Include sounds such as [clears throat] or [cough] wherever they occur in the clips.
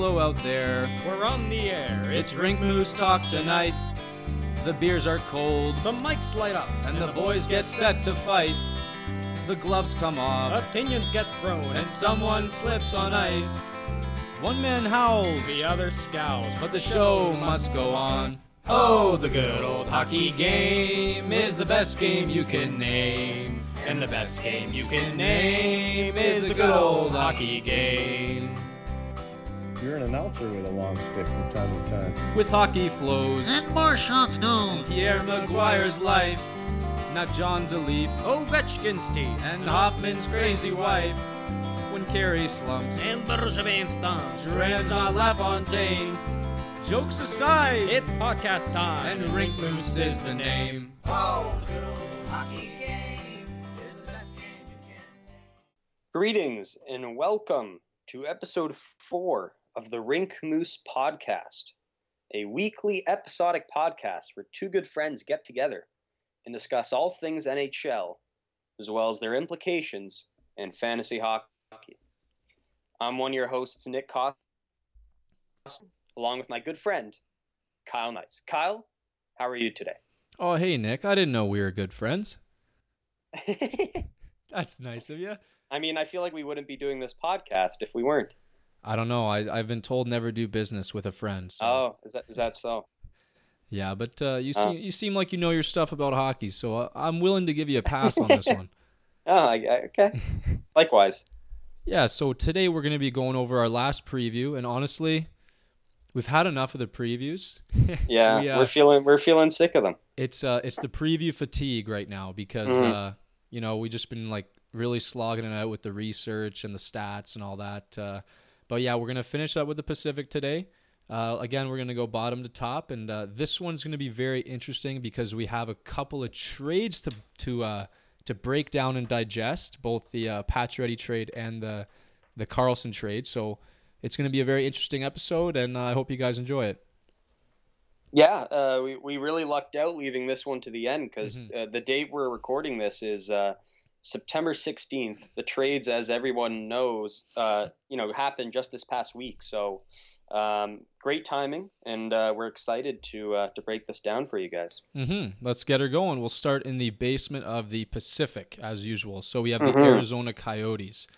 Hello out there. We're on the air. It's Rink Moose Talk tonight. The beers are cold, The mics light up. and the boys get set to fight. The gloves come off, Opinions get thrown. and someone slips on ice. One man howls, the other scowls. but the show must go on. Oh, the good old hockey game is the best game you can name. And the best game you can name is the good old hockey game. You're an announcer with a long stick from time to time. With hockey flows And more shots no. Pierre McGuire's life, not John's a leaf, Ovechkin's team. and Hoffman's crazy wife. When Carey slumps, And Bergevin's thumbs. Duran's not LaFontaine. Jokes aside, It's podcast time. and Rink Moose is the name. Oh, good old hockey game. Greetings and welcome to episode four of the Rink Moose podcast, a weekly episodic podcast where two good friends get together and discuss all things NHL, as well as their implications in fantasy hockey. I'm one of your hosts, Nick Cost, along with my good friend, Kyle Knights. Kyle, how are you today? Oh, hey, Nick. I didn't know we were good friends. [laughs] That's nice of you. I mean, I feel like we wouldn't be doing this podcast if we weren't. I don't know. I, I've been told never do business with a friend. So. Oh, is that is that so? Yeah, but uh, you, Uh. seem, you seem like you know your stuff about hockey, so uh, I'm willing to give you a pass on this one. [laughs] Oh, I, I- okay. [laughs] Likewise. Yeah, so today we're going to be going over our last preview, and honestly, we've had enough of the previews. [laughs] Yeah, We, uh, we're feeling we're feeling sick of them. it's uh, it's the preview fatigue right now because Mhm. uh, you know we just been like really slogging it out with the research and the stats and all that. Uh, but yeah, we're gonna finish up with the Pacific today. Uh, again, we're gonna go bottom to top, and uh, this one's gonna be very interesting because we have a couple of trades to to uh, to break down and digest, both the uh, Pacioretty trade and the the Karlsson trade. So it's gonna be a very interesting episode, and uh, I hope you guys enjoy it. Yeah, uh, we we really lucked out leaving this one to the end because Mhm. uh, the date we're recording this is uh, September sixteenth. The trades, as everyone knows, uh, you know, happened just this past week. So um, great timing, and uh, we're excited to uh, to break this down for you guys. Mm-hmm. Let's get her going. We'll start in the basement of the Pacific as usual. So we have the Mhm. Arizona Coyotes.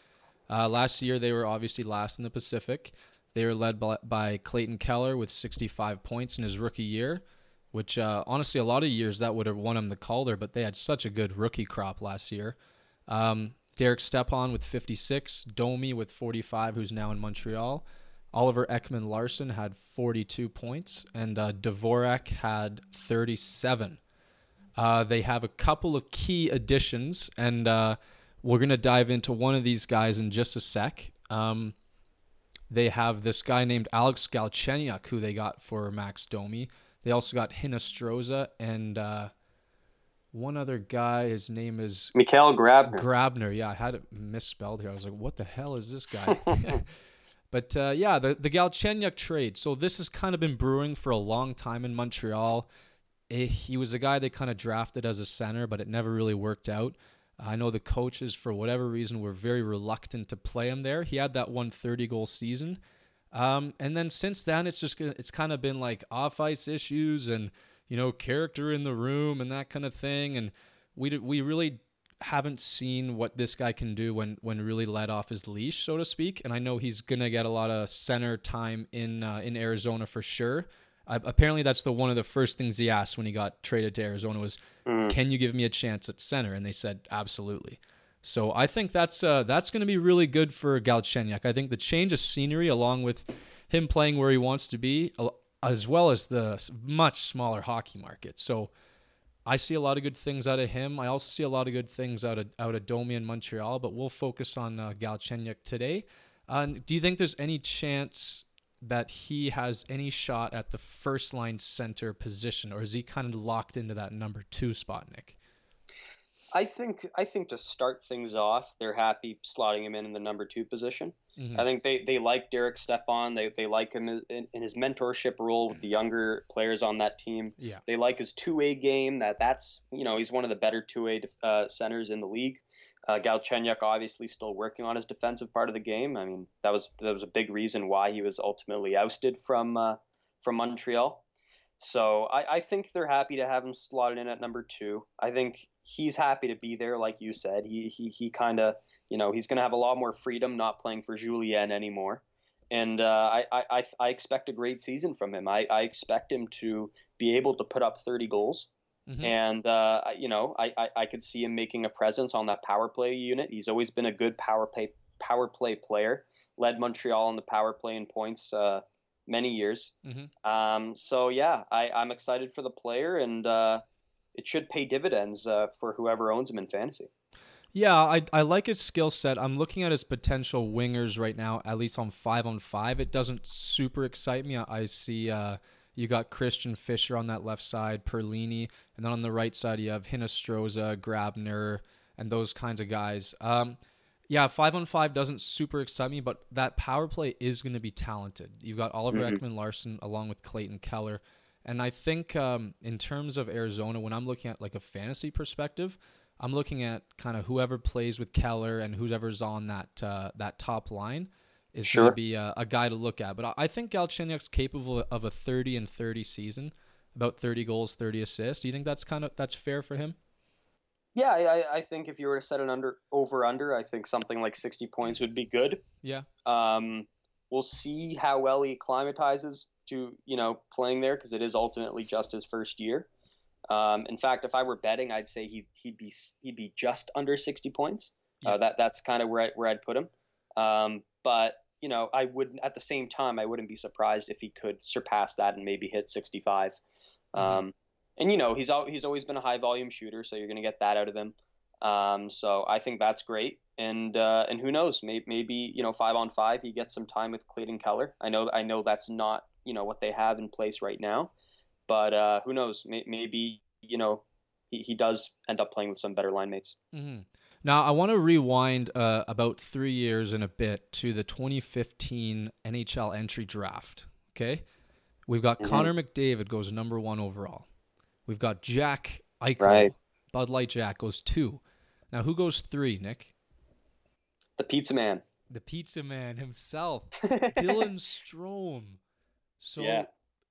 Uh, last year they were obviously last in the Pacific. They were led by, by Clayton Keller with 65 points in his rookie year, which uh, honestly a lot of years that would have won him the Calder, but they had such a good rookie crop last year. Um, Derek Stepan with 56, Domi with 45, who's now in Montreal. Oliver Ekman Larsson had 42 points, and uh, Dvorak had 37. Uh, they have a couple of key additions, and uh, we're going to dive into one of these guys in just a sec. Um, they have this guy named Alex Galchenyuk, who they got for Max Domi. They also got Hinostroza and uh, one other guy. His name is Mikhail Grabner. Grabner. Yeah, I had it misspelled here. I was like, what the hell is this guy? [laughs] [laughs] but uh, yeah, the, the Galchenyuk trade. So this has kind of been brewing for a long time in Montreal. Eh, he was a guy they kind of drafted as a center, but it never really worked out. I know the coaches, for whatever reason, were very reluctant to play him there. He had that 130 goal season. Um, and then since then, it's just it's kind of been like off ice issues and you know character in the room and that kind of thing. And we we really haven't seen what this guy can do when when really let off his leash, so to speak. And I know he's gonna get a lot of center time in uh, in Arizona for sure. Uh, apparently, that's the one of the first things he asked when he got traded to Arizona was, Mhm. "Can you give me a chance at center?" And they said, "Absolutely." So I think that's uh, that's going to be really good for Galchenyuk. I think the change of scenery, along with him playing where he wants to be, as well as the much smaller hockey market. So I see a lot of good things out of him. I also see a lot of good things out of out of Domi in Montreal. But we'll focus on uh, Galchenyuk today. Uh, do you think there's any chance that he has any shot at the first line center position, or is he kind of locked into that number two spot, Nick? I think I think to start things off, they're happy slotting him in in the number two position. Mhm. I think they, they like Derek Stepan. They they like him in, in his mentorship role with the younger players on that team. Yeah. They like his two way game. That that's you know he's one of the better two way uh, centers in the league. Uh, Galchenyuk obviously still working on his defensive part of the game. I mean that was that was a big reason why he was ultimately ousted from uh, from Montreal. So I, I think they're happy to have him slotted in at number two. I think he's happy to be there, like you said. He he he kind of you know he's going to have a lot more freedom not playing for Julien anymore. And uh, I, I, I I expect a great season from him. I, I expect him to be able to put up 30 goals. Mhm. And, uh, you know, I, I, I could see him making a presence on that power play unit. He's always been a good power play, power play player, led Montreal in the power play in points uh, many years. Mhm. Um, so, yeah, I, I'm excited for the player, and uh, it should pay dividends uh, for whoever owns him in fantasy. Yeah, I, I like his skill set. I'm looking at his potential wingers right now, at least on five on five. It doesn't super excite me. I, I see uh, you got Christian Fischer on that left side, Perlini, and then on the right side you have Hinostroza, Grabner, and those kinds of guys. Um, yeah, five on five doesn't super excite me, but that power play is going to be talented. You've got Oliver Mhm. Ekman Larsson along with Clayton Keller. And I think um, in terms of Arizona, when I'm looking at like a fantasy perspective, I'm looking at kind of whoever plays with Keller and whoever's on that uh, that top line is going to be a, a guy to look at. But I- I think Galchenyuk's capable of a 30 and 30 season, about 30 goals, 30 assists. Do you think that's kind of that's fair for him? Yeah, I, I- think if you were to set an under over under, I think something like 60 points would be good. Yeah. Um, we'll see how well he acclimatizes to you know playing there because it is ultimately just his first year. Um, in fact, if I were betting, I'd say he he'd be he'd be just under 60 points. Yeah. Uh, that that's kind of where I, where I'd put him. Um, but you know, I would at the same time I wouldn't be surprised if he could surpass that and maybe hit 65. Mhm. Um, and you know, he's al- he's always been a high volume shooter, so you're going to get that out of him. Um, so I think that's great. And uh, and who knows? Maybe, maybe you know, five on five, he gets some time with Clayton Keller. I know I know that's not you know what they have in place right now, but uh, who knows? May- maybe you know he, he does end up playing with some better line mates. Mm-hmm. Now, I want to rewind uh, about three years and a bit to the 2015 NHL entry draft. Okay. We've got Mhm. Connor McDavid goes number one overall. We've got Jack Eichel. Right. Bud Light Jack goes two. Now, who goes three, Nick? The Pizza Man. The pizza man himself, [laughs] Dylan Strome. So Yeah.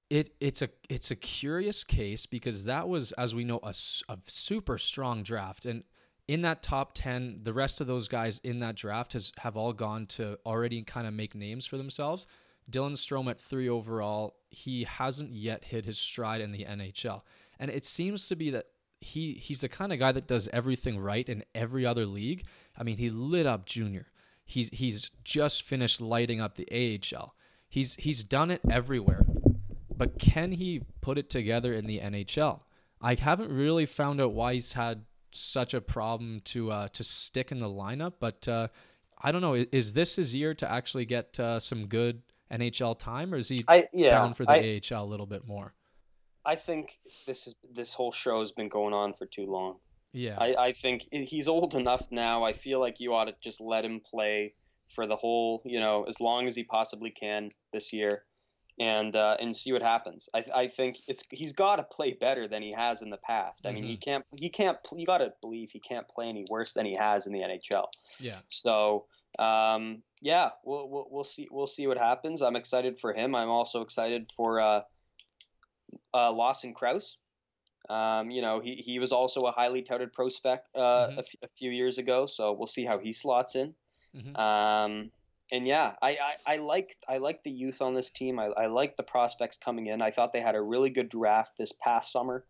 it it's a it's a curious case because that was, as we know, a, a super strong draft, and in that top ten, the rest of those guys in that draft has have all gone to already kind of make names for themselves. Dylan Strome at three overall, he hasn't yet hit his stride in the NHL, and it seems to be that he he's the kind of guy that does everything right in every other league. I mean, he lit up Junior. He's he's just finished lighting up the AHL. He's he's done it everywhere. But can he put it together in the NHL? I haven't really found out why he's had such a problem to uh, to stick in the lineup, but uh, I don't know. Is this his year to actually get uh, some good NHL time, or is he I yeah. down for the I, AHL a little bit more? I think this is this whole show has been going on for too long. Yeah, I, I think he's old enough now. I feel like you ought to just let him play for the whole, you know, as long as he possibly can this year, and uh, and see what happens. I, I think it's he's got to play better than he has in the past. I mean, he can't he can't you got to believe he can't play any worse than he has in the NHL. yeah, So um, yeah, we'll, we'll we'll see we'll see what happens. I'm excited for him. I'm also excited for uh, uh, Lawson Crouse. Um, you know, he, he was also a highly touted prospect uh, Mhm. a, f- a few years ago, so we'll see how he slots in. Mhm. Um, and yeah, I, I, I like I like the youth on this team. I, I like the prospects coming in. I thought they had a really good draft this past summer.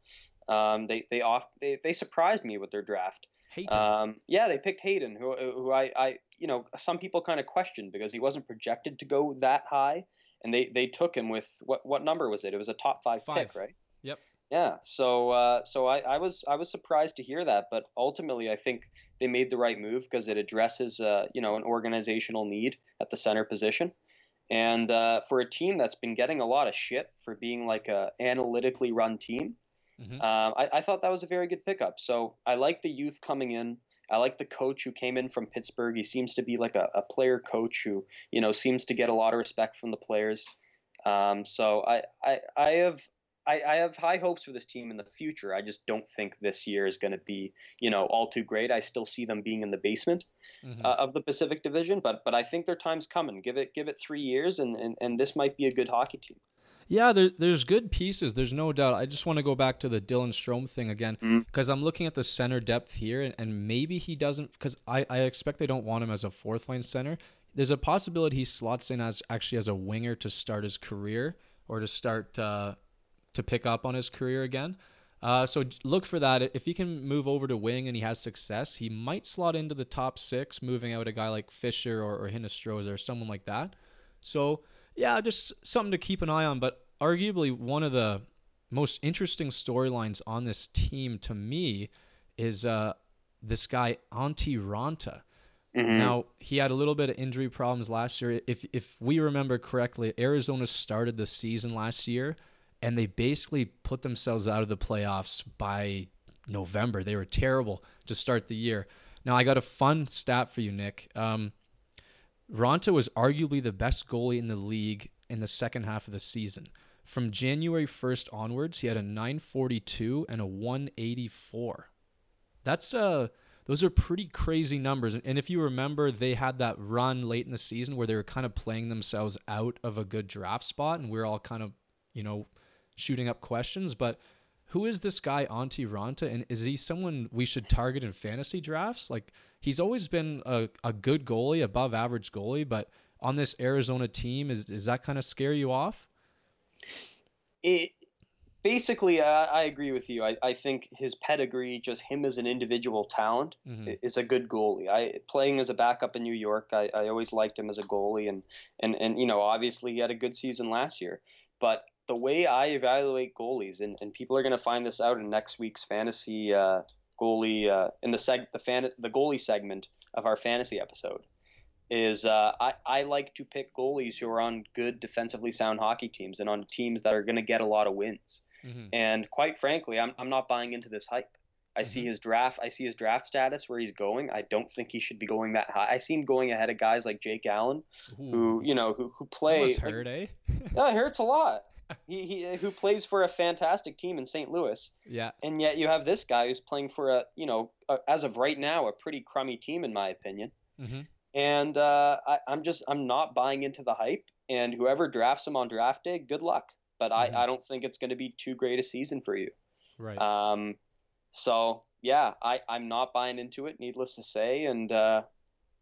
Um, they they off they, they surprised me with their draft. Um, yeah, they picked Hayton, who, who I, I, you know, some people kind of questioned because he wasn't projected to go that high, and they, they took him with what, what number was it? It was a top five, Five. pick, right? Yep. Yeah. So, uh, so I, I was, I was surprised to hear that, but ultimately, I think they made the right move because it addresses, uh, you know, an organizational need at the center position. And uh, for a team that's been getting a lot of shit for being like a analytically run team, Mhm. Um, I, I thought that was a very good pickup. So I like the youth coming in. I like the coach who came in from Pittsburgh. He seems to be like a, a player coach who, you know, seems to get a lot of respect from the players. Um, so I, I, I have I, I have high hopes for this team in the future. I just don't think this year is going to be, you know, all too great. I still see them being in the basement Mhm. uh, of the Pacific Division, but but I think their time's coming. Give it give it three years, and and, and this might be a good hockey team. Yeah, there, there's good pieces. There's no doubt. I just want to go back to the Dylan Strome thing again because I'm looking at the center depth here, and, and maybe he doesn't because I, I expect they don't want him as a fourth line center. There's a possibility he slots in as actually as a winger to start his career or to start uh, to pick up on his career again. Uh, so look for that. If he can move over to wing and he has success, he might slot into the top six, moving out a guy like Fischer or, or Hinostroza or someone like that. So yeah, just something to keep an eye on. But arguably one of the most interesting storylines on this team to me is uh, this guy Antti Raanta. Now he had a little bit of injury problems last year. If if we remember correctly, Arizona started the season last year, and they basically put themselves out of the playoffs by November. They were terrible to start the year. Now I got a fun stat for you, Nick. Um, Raanta was arguably the best goalie in the league in the second half of the season. From January 1st onwards, he had a 942 and a 184. That's uh those are pretty crazy numbers. And if you remember, they had that run late in the season where they were kind of playing themselves out of a good draft spot and we are all kind of, you know, shooting up questions, but who is this guy Antti Raanta and is he someone we should target in fantasy drafts? Like he's always been a, a good goalie, above average goalie, but on this Arizona team, is is that kind of scare you off? it basically uh, i agree with you I, I think his pedigree just him as an individual talent Mhm. is a good goalie i playing as a backup in new york I, I always liked him as a goalie and, and and you know obviously he had a good season last year but the way i evaluate goalies and, and people are going to find this out in next week's fantasy uh, goalie uh, in the seg the fan the goalie segment of our fantasy episode is uh, I, I like to pick goalies who are on good defensively sound hockey teams and on teams that are going to get a lot of wins. Mhm. And quite frankly, I'm, I'm not buying into this hype. I see his draft. I see his draft status where he's going. I don't think he should be going that high. I see him going ahead of guys like Jake Allen, who you know who who that play. like- hurt, eh? yeah, it hurts a lot. He, he who plays for a fantastic team in St. Louis, yeah. and yet you have this guy who's playing for a you know a, as of right now a pretty crummy team in my opinion. hmm and uh, I, I'm just I'm not buying into the hype. And whoever drafts him on draft day, good luck. But Mhm. I, I don't think it's going to be too great a season for you. Right. Um, so yeah, I I'm not buying into it. Needless to say, and uh,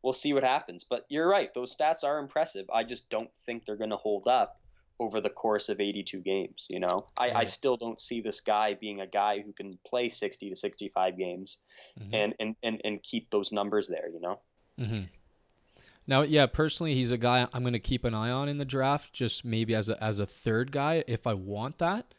we'll see what happens. But you're right; those stats are impressive. I just don't think they're going to hold up over the course of 82 games. You know, I, I still don't see this guy being a guy who can play 60 to 65 games Mhm. and, and, and, and keep those numbers there. You know. hmm Now, yeah, personally, he's a guy I'm going to keep an eye on in the draft, just maybe as a as a third guy if I want that.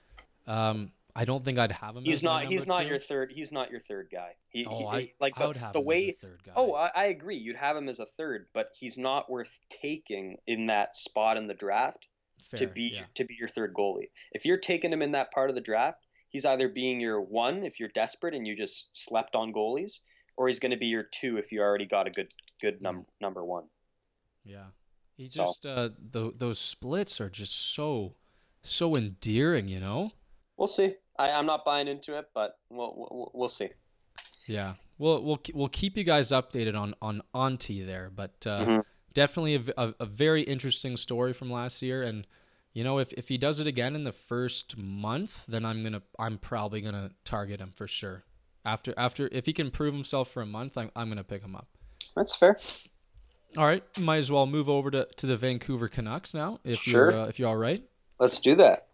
Um, I don't think I'd have him. He's as not. He's not two. your third. He's not your third guy. He, Oh, he- I, like I the, would have the him way. as a third guy. Oh, I, I agree. You'd have him as a third, but he's not worth taking in that spot in the draft to be yeah. to be your third goalie. If you're taking him in that part of the draft, he's either being your one if you're desperate and you just slept on goalies, or he's going to be your two if you already got a good good num- number one. Yeah. He So- just uh th- those splits are just so so endearing, you know? We'll see. I, I'm not buying into it, but we'll we'll, we'll see. Yeah. We'll we'll we'll keep you guys updated on on Antti there, but uh Mhm. Definitely a a very interesting story from last year and you know if if he does it again in the first month, then I'm to I'm probably going to target him for sure. After after if he can prove himself for a month, I'm I'm going to pick him up. That's fair. All right, might as well move over to, to the Vancouver Canucks now if Sure. you're uh, if you're all right. Let's do that.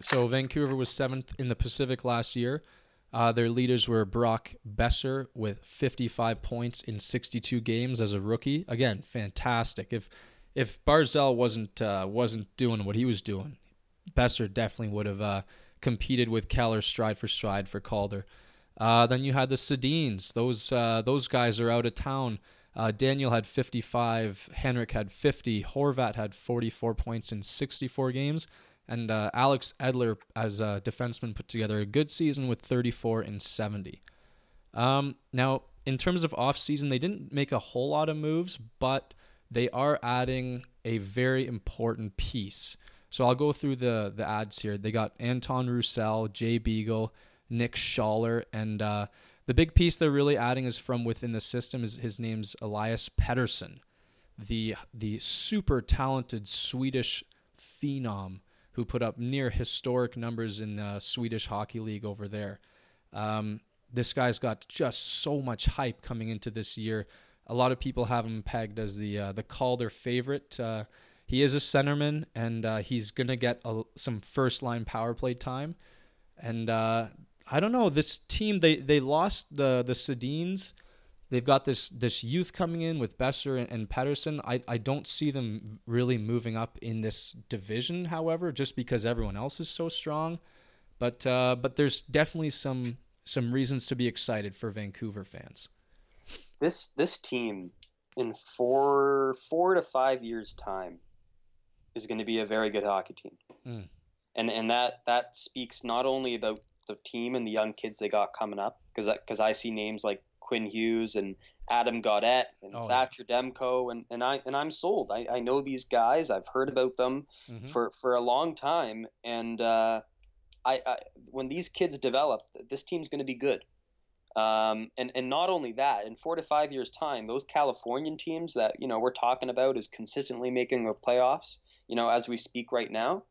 So Vancouver was seventh in the Pacific last year. Uh, their leaders were Brock Boeser with 55 points in 62 games as a rookie. Again, fantastic. If if Barzal wasn't uh, wasn't doing what he was doing, Boeser definitely would have uh, competed with Keller stride for stride for Calder. Uh, then you had the Sedins. Those uh, those guys are out of town. Uh, Daniel had 55. Henrik had 50. Horvat had 44 points in 64 games. And uh, Alex Edler, as a defenseman, put together a good season with 34 and 70. Um, now, in terms of offseason, they didn't make a whole lot of moves, but they are adding a very important piece. So I'll go through the the ads here. They got Anton Roussel, Jay Beagle, Nick Schaller, and uh, the big piece they're really adding is from within the system. Is his name's Elias Pettersson, the the super talented Swedish phenom who put up near historic numbers in the Swedish hockey league over there. Um, this guy's got just so much hype coming into this year. A lot of people have him pegged as the uh, the Calder favorite. Uh, he is a centerman, and uh, he's gonna get a, some first line power play time. And uh, I don't know this team. They they lost the the Sedins. They've got this this youth coming in with Boeser and, and Pettersson. I, I don't see them really moving up in this division, however, just because everyone else is so strong. But uh, but there's definitely some some reasons to be excited for Vancouver fans. This this team in four four to five years time is going to be a very good hockey team, Mm. and and that that speaks not only about the team and the young kids they got coming up because because I see names like Quinn Hughes and Adam Gaudette and Oh, yeah. Thatcher Demko and, and I and I'm sold. I, I know these guys. I've heard about them Mhm. for for a long time, and uh, I, I when these kids develop, this team's going to be good. Um, and and not only that, in four to five years' time, those Californian teams that you know we're talking about is consistently making the playoffs. You know, as we speak right now,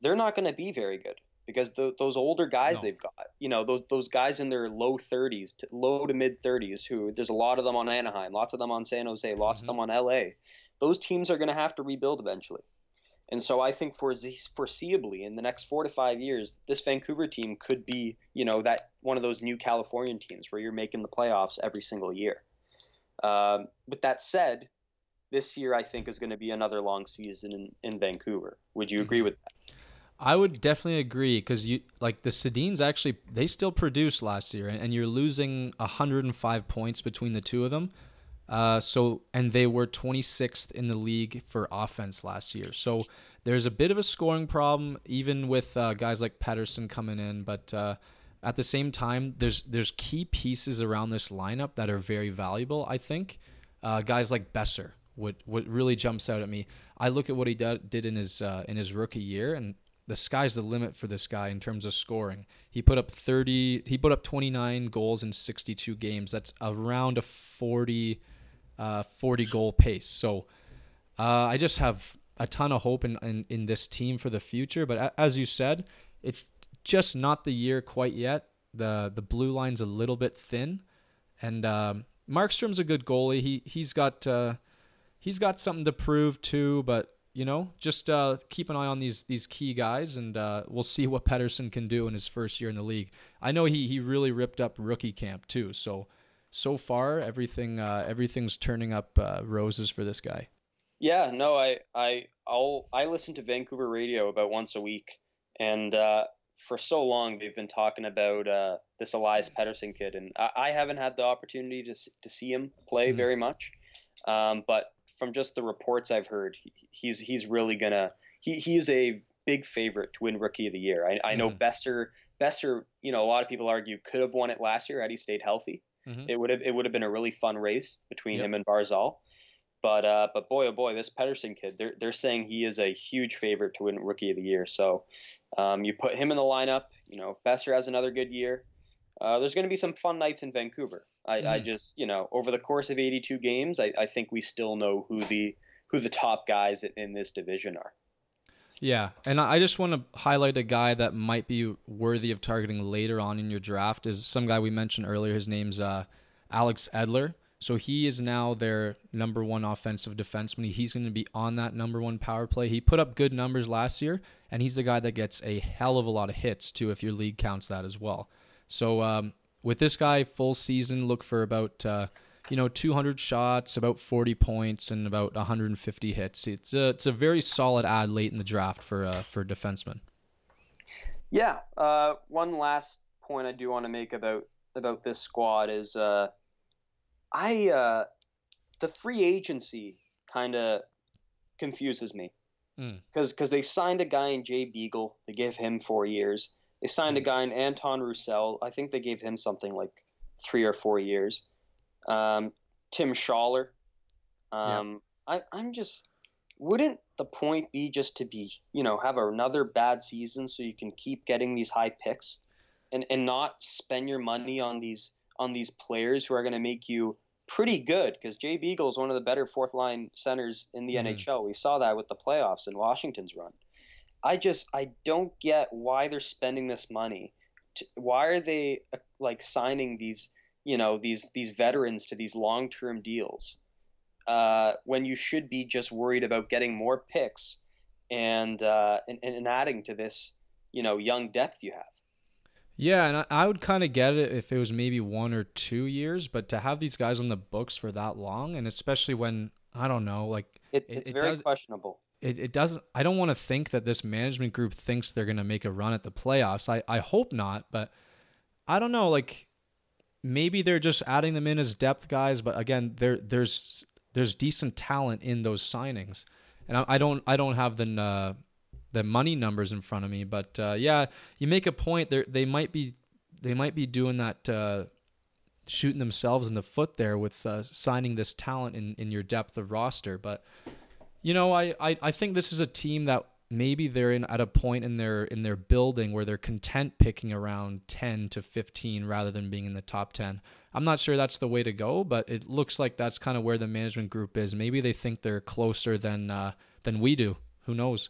they're not going to be very good because th those older guys No. they've got, you know, those those guys in their low 30s, to low to mid 30s, who there's a lot of them on Anaheim, lots of them on San Jose, lots Mhm. of them on LA. Those teams are going to have to rebuild eventually. And so I think for foreseeably in the next four to five years, this Vancouver team could be, you know, that one of those new Californian teams where you're making the playoffs every single year. Um, with that said, this year I think is going to be another long season in, in Vancouver. Would you agree with that? I would definitely agree because you like the Sedins actually they still produced last year, and, you're losing 105 points between the two of them. Uh, so and they were 26th in the league for offense last year. So there's a bit of a scoring problem, even with uh, guys like Pettersson coming in. But uh, at the same time, there's there's key pieces around this lineup that are very valuable. I think uh, guys like Boeser would what really jumps out at me. I look at what he did, did in his uh, in his rookie year, and the sky's the limit for this guy in terms of scoring. He put up 30, he put up 29 goals in 62 games. That's around a 40, uh, 40 goal pace. So uh, I just have a ton of hope in, in, in this team for the future. But as you said, it's just not the year quite yet. The the blue line's a little bit thin, and um, Markstrom's a good goalie. He he's got uh, he's got something to prove too. But you know, just uh, keep an eye on these these key guys, and uh, we'll see what Pettersson can do in his first year in the league. I know he he really ripped up rookie camp too. So so far, everything uh, everything's turning up uh, roses for this guy. Yeah, no, I I I'll I listen to Vancouver radio about once a week, and uh, for so long they've been talking about uh, this Elias Pettersson kid, and I, I haven't had the opportunity to to see him play Mhm. very much, um, but from just the reports I've heard, he's he's really gonna he he is a big favorite to win Rookie of the Year. I I know Mhm. Boeser Boeser, you know, a lot of people argue could have won it last year had he stayed healthy. Mhm. It would have it would have been a really fun race between Yep. him and Barzal. But uh, but boy oh boy, this Pettersson kid, they're they're saying he is a huge favorite to win Rookie of the Year. So um, you put him in the lineup. You know, if Boeser has another good year, uh, there's going to be some fun nights in Vancouver. I, I Mhm. just you know over the course of 82 games, I, I think we still know who the who the top guys in- this division are. Yeah, and I I just want to highlight a guy that might be worthy of targeting later on in your draft. Is some guy we mentioned earlier. His name's uh, Alex Edler. So he is now their number one offensive defenseman. He's going to be on that number one power play. He put up good numbers last year, and he's the guy that gets a hell of a lot of hits too, if your league counts that as well. So um, with this guy, full season, look for about uh, you know 200 shots, about 40 points, and about 150 hits. It's a it's a very solid ad late in the draft for uh, for defenseman. Yeah. Uh, one last point I do want to make about about this squad is uh, I uh, the free agency kind of confuses me. Mm. because because they signed a guy in Jay Beagle. They gave him four years. They signed a Mm. guy in Anton Roussel. I think they gave him something like three or four years. Um, Tim Schaller. Um, I, I'm just. Wouldn't the point be just to be, you know, have another bad season so you can keep getting these high picks, and and not spend your money on these on these players who are going to make you pretty good because Jay Beagle is one of the better fourth line centers in the Mhm. NHL. We saw that with the playoffs and Washington's run. I just I don't get why they're spending this money. To, why are they uh, like signing these you know these these veterans to these long term deals uh, when you should be just worried about getting more picks and, uh, and and adding to this you know young depth you have. Yeah, and I, I would kind of get it if it was maybe one or two years, but to have these guys on the books for that long, and especially when I don't know, like It, It- it's it very does- questionable. It, it doesn't I don't want to think that this management group thinks they're going to make a run at the playoffs. I, I hope not, but I don't know like maybe they're just adding them in as depth guys, but again, there there's there's decent talent in those signings. And I, I don't I don't have the uh, the money numbers in front of me, but uh, yeah, you make a point they they might be they might be doing that uh, shooting themselves in the foot there with uh, signing this talent in, in your depth of roster. But you know, I, I, I think this is a team that maybe they're in at a point in their in their building where they're content picking around ten to fifteen rather than being in the top ten. I'm not sure that's the way to go, but it looks like that's kind of where the management group is. Maybe they think they're closer than uh, than we do. Who knows?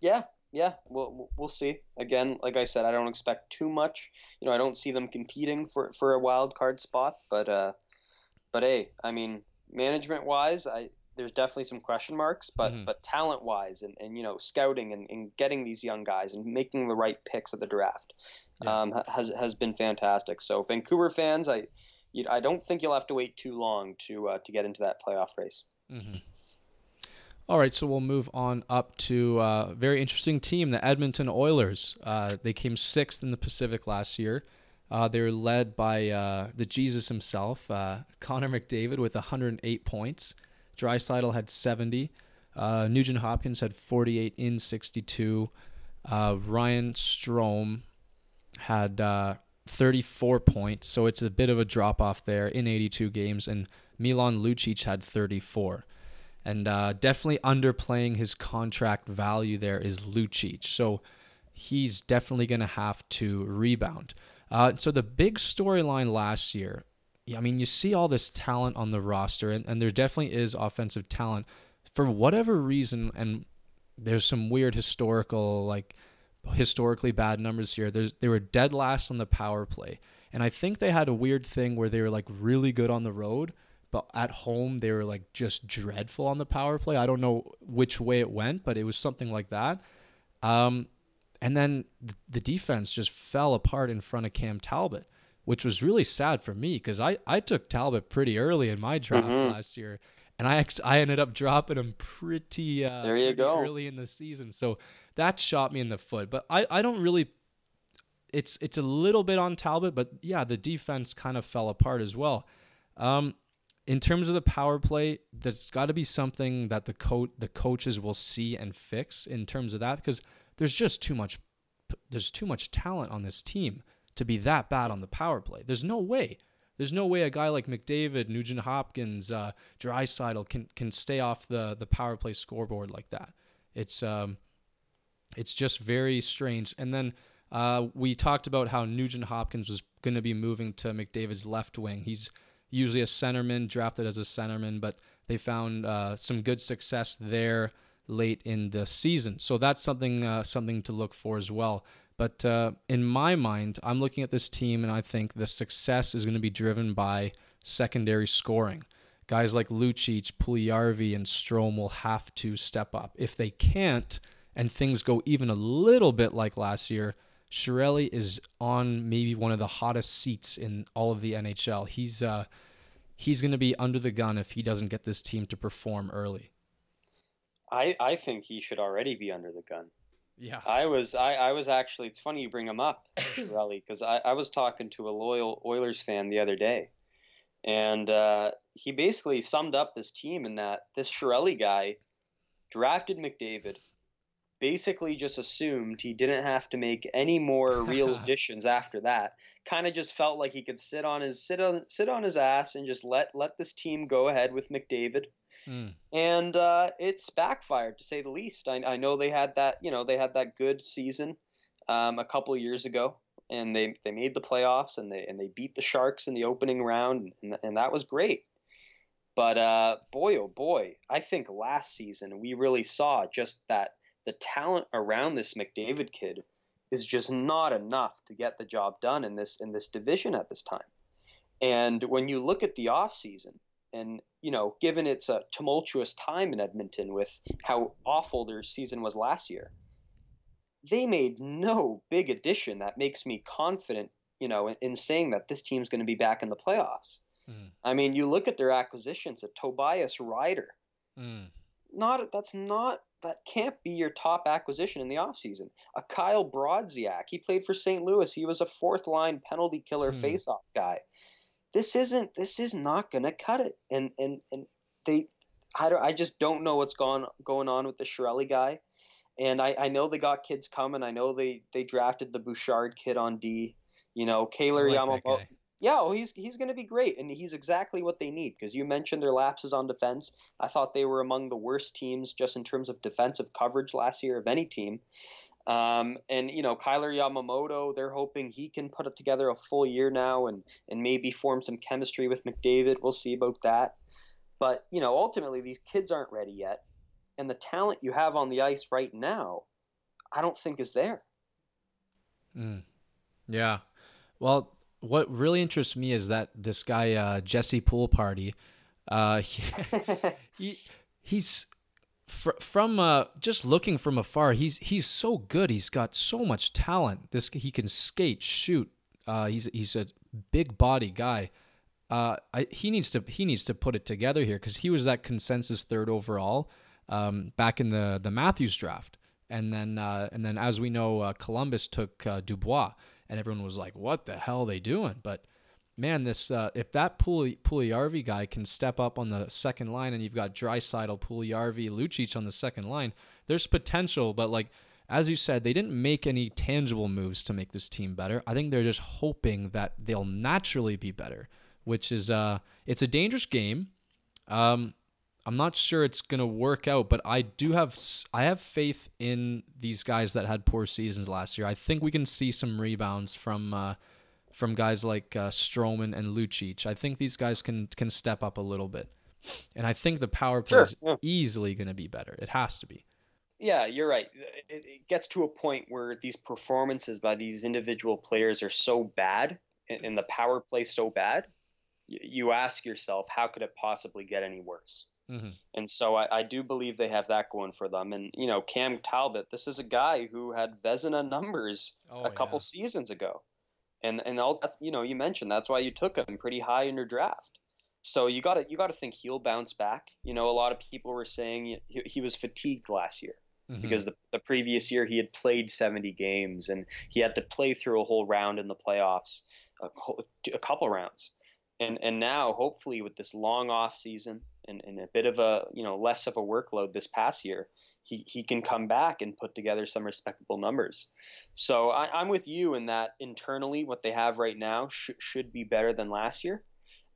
Yeah, yeah, we'll we'll see. Again, like I said, I don't expect too much. You know, I don't see them competing for for a wild card spot, but uh, but hey, I mean, management wise, I there's definitely some question marks, but Mhm. but talent wise, and and you know, scouting and, and getting these young guys and making the right picks at the draft, Yeah. um, has has been fantastic. So Vancouver fans, I. You, I don't think you'll have to wait too long to uh, to get into that playoff race. Mm-hmm. All right, so we'll move on up to a very interesting team, the Edmonton Oilers. Uh, they came sixth in the Pacific last year. Uh, they were led by uh, the Jesus himself, uh, Connor McDavid, with 108 points. Draisaitl had 70. Uh, Nugent Hopkins had 48 in 62. Uh, Ryan Strome had uh, 34 points, so it's a bit of a drop off there in 82 games. And Milan Lucic had 34. And uh, definitely underplaying his contract value there is Lucic. So he's definitely going to have to rebound. Uh, so the big storyline last year, I mean, you see all this talent on the roster, and, and there definitely is offensive talent. For whatever reason, and there's some weird historical, like historically bad numbers here. There's they were dead last on the power play, and I think they had a weird thing where they were like really good on the road, but at home they were like just dreadful on the power play. I don't know which way it went, but it was something like that. Um, and then the defense just fell apart in front of Cam Talbot, which was really sad for me because I, I took Talbot pretty early in my draft Mhm. last year, and I ex- I ended up dropping him pretty uh, There you pretty go. early in the season. So that shot me in the foot. But I, I don't really. It's it's a little bit on Talbot, but yeah, the defense kind of fell apart as well. Um, in terms of the power play, there's got to be something that the coach the coaches will see and fix in terms of that because there's just too much there's too much talent on this team to be that bad on the power play. There's no way. There's no way a guy like McDavid, Nugent Hopkins, uh, can can stay off the the power play scoreboard like that. It's um, it's just very strange. And then uh, we talked about how Nugent Hopkins was going to be moving to McDavid's left wing. He's usually a centerman, drafted as a centerman, but they found uh, some good success there late in the season. So that's something uh, something to look for as well. But uh, in my mind, I'm looking at this team and I think the success is going to be driven by secondary scoring. Guys like Lucic, Puljujarvi, and Strome will have to step up. If they can't, and things go even a little bit like last year, Chiarelli is on maybe one of the hottest seats in all of the NHL. He's uh, he's going to be under the gun if he doesn't get this team to perform early. I, I think he should already be under the gun. Yeah. I was I, I was actually it's funny you bring him up, [coughs] Chiarelli, because I, I was talking to a loyal Oilers fan the other day, and uh, he basically summed up this team in that this Chiarelli guy drafted McDavid, basically just assumed he didn't have to make any more real [laughs] additions after that. Kind of just felt like he could sit on his sit on sit on his ass and just let let this team go ahead with McDavid. Mm. And uh, it's backfired to say the least. I, I know they had that you know they had that good season um, a couple years ago, and they they made the playoffs and they and they beat the Sharks in the opening round, and, and that was great. But uh, boy, oh boy, I think last season we really saw just that the talent around this McDavid kid is just not enough to get the job done in this in this division at this time. And when you look at the offseason, and you know, given it's a tumultuous time in Edmonton with how awful their season was last year, they made no big addition that makes me confident, you know, in, in saying that this team's going to be back in the playoffs. Mm. I mean, you look at their acquisitions, a Tobias Rieder, Mm. not that's not that can't be your top acquisition in the offseason. A Kyle Brodziak, he played for St. Louis. He was a fourth line penalty killer Hmm. faceoff guy. This isn't this is not going to cut it. And and and they I don't I just don't know what's going going on with the Chiarelli guy. And I, I know they got kids coming. I know they they drafted the Bouchard kid on D. You know, Kailer like Yamamoto. Yeah, well, he's he's going to be great, and he's exactly what they need. Because you mentioned their lapses on defense. I thought they were among the worst teams just in terms of defensive coverage last year of any team. Um, and you know, Kailer Yamamoto, they're hoping he can put it together a full year now, and and maybe form some chemistry with McDavid. We'll see about that. But you know, ultimately, these kids aren't ready yet, and the talent you have on the ice right now, I don't think is there. Mm. Yeah. Well, what really interests me is that this guy uh, Jesse Pool Party, uh, [laughs] he, he [laughs] he's fr- from uh, just looking from afar. He's he's so good. He's got so much talent. This he can skate, shoot. Uh, he's he's a big body guy. Uh, I, he needs to he needs to put it together here because he was that consensus third overall um, back in the the Matthews draft, and then uh, and then as we know, uh, Columbus took uh, Dubois, and everyone was like, "What the hell are they doing?" But man, this uh, if that Puli Puljujarvi guy can step up on the second line, and you've got Draisaitl, Puljujarvi, Lucic on the second line, there's potential. But like as you said, they didn't make any tangible moves to make this team better. I think they're just hoping that they'll naturally be better, which is uh, it's a dangerous game. Um, I'm not sure it's gonna work out, but I do have I have faith in these guys that had poor seasons last year. I think we can see some rebounds from uh, from guys like uh, Stroman and Lucic. I think these guys can can step up a little bit, and I think the power play Sure, is yeah. easily gonna be better. It has to be. Yeah, you're right. It, it gets to a point where these performances by these individual players are so bad, and, and the power play so bad, you, you ask yourself, how could it possibly get any worse? Mm-hmm. And so I, I do believe they have that going for them. And you know, Cam Talbot, this is a guy who had Vezina numbers Oh, a couple seasons ago, and and all that's you know you mentioned that's why you took him pretty high in your draft. So you got to you got to think he'll bounce back. You know, a lot of people were saying he, he was fatigued last year Mhm. because the, the previous year he had played 70 games and he had to play through a whole round in the playoffs, a, a couple rounds. And and now hopefully with this long off season and, and a bit of a you know less of a workload this past year, he, he can come back and put together some respectable numbers. So I, I'm with you in that internally what they have right now sh- should be better than last year.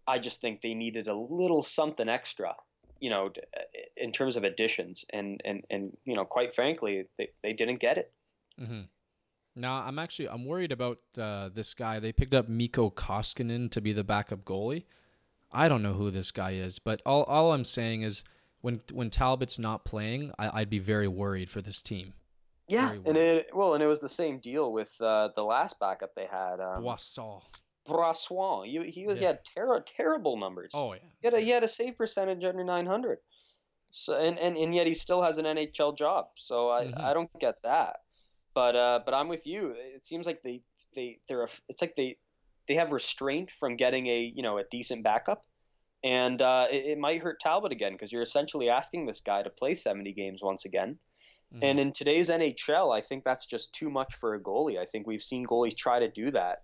I just think they needed a little something extra you know, uh, in terms of additions, and and and you know, quite frankly, they, they didn't get it. Mm-hmm. Now I'm actually I'm worried about uh, this guy. They picked up Mikko Koskinen to be the backup goalie. I don't know who this guy is, but all all I'm saying is when when Talbot's not playing, I, I'd be very worried for this team. Yeah, and it well, and it was the same deal with uh, the last backup they had, um, Boisson. Brossoit. He he, was, he had ter- terrible numbers. Oh yeah. He had a, he had a save percentage under 900. So and, and, and yet he still has an NHL job. So I, Mhm. I don't get that. But uh, but I'm with you. It seems like they they they're a, it's like they they have restraint from getting a you know a decent backup, and uh, it, it might hurt Talbot again because you're essentially asking this guy to play 70 games once again. Mhm. And in today's NHL, I think that's just too much for a goalie. I think we've seen goalies try to do that,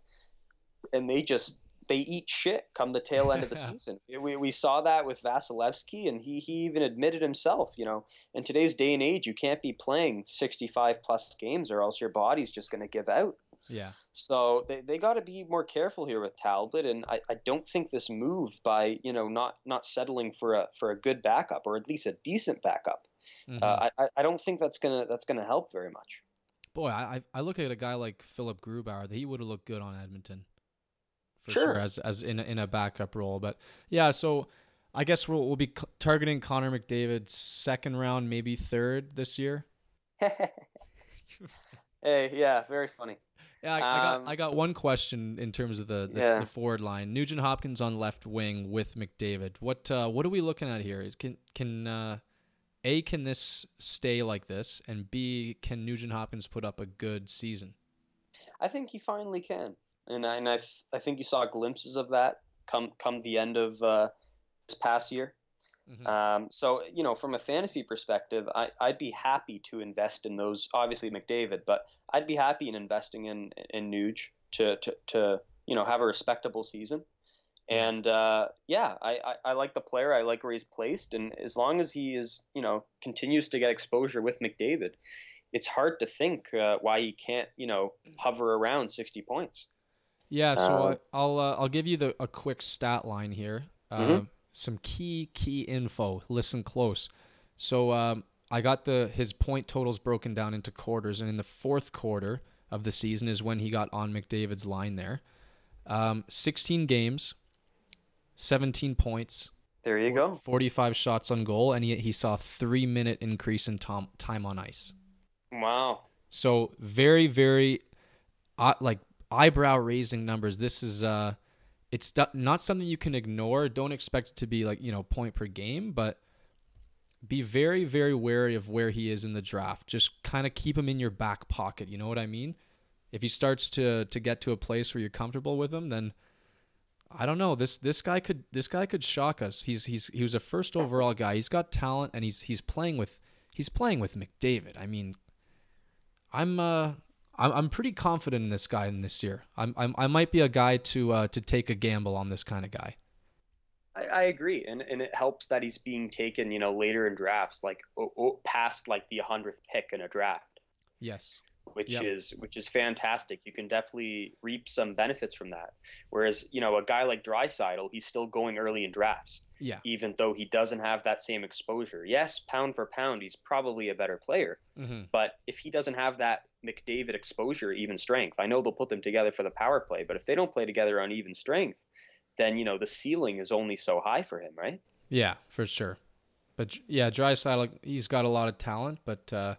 and they just they eat shit come the tail end of the [laughs] season. We, we saw that with Vasilevskiy, and he, he even admitted himself, you know, in today's day and age, you can't be playing 65 plus games or else your body's just going to give out. Yeah. So they, they got to be more careful here with Talbot, and I, I don't think this move by you know not not settling for a for a good backup or at least a decent backup, Mhm. uh, I I don't think that's gonna that's gonna help very much. Boy, I I look at a guy like Philip Grubauer. He would have looked good on Edmonton. For Sure. sure, as as in a, in a backup role. But yeah, so I guess we'll we'll be c- targeting Connor McDavid second round, maybe third this year. [laughs] hey, yeah, very funny. Yeah, I, I got Um, I got one question in terms of the the, Yeah. the forward line. Nugent Hopkins on left wing with McDavid. What uh, what are we looking at here? can can uh, a can this stay like this, and B can Nugent Hopkins put up a good season? I think he finally can, and I, and I, I think you saw glimpses of that come come the end of uh, this past year. Mhm. Um, so you know, from a fantasy perspective, I, I'd be happy to invest in those. Obviously McDavid, but I'd be happy in investing in in Nuge to to, to you know have a respectable season. And uh, yeah, I, I, I like the player. I like where he's placed, and as long as he is you know continues to get exposure with McDavid, it's hard to think uh, why he can't you know hover around sixty points. Yeah, so Uh, I, I'll uh, I'll give you the a quick stat line here. Uh, Mhm. Some key key info. Listen close. So um, I got the his point totals broken down into quarters, and in the fourth quarter of the season is when he got on McDavid's line there. Um, 16 games, 17 points, There you go. 45 shots on goal, and he, he saw three minute increase in tom, time on ice. Wow. So very, very, uh, like eyebrow raising numbers. This is uh, it's not something you can ignore. Don't expect it to be like you know point per game, but be very, very wary of where he is in the draft. Just kind of keep him in your back pocket. You know what I mean? If he starts to to get to a place where you're comfortable with him, then I don't know. This this guy could this guy could shock us. He's he's he was a first overall guy. He's got talent, and he's he's playing with he's playing with McDavid. I mean, I'm uh I'm I'm pretty confident in this guy in this year. I'm, I'm I might be a guy to uh to take a gamble on this kind of guy. I, I agree, and and it helps that he's being taken, you know, later in drafts, like past like the hundredth pick in a draft, Yes. which Yep. is which is fantastic. You can definitely reap some benefits from that. Whereas, you know, a guy like Draisaitl, he's still going early in drafts, Yeah. even though he doesn't have that same exposure. Yes, pound for pound, he's probably a better player, hmm but if he doesn't have that McDavid exposure, even strength, I know they'll put them together for the power play, but if they don't play together on even strength, then you know the ceiling is only so high for him, right? Yeah, for sure. But yeah, Draisaitl, he's got a lot of talent, but uh,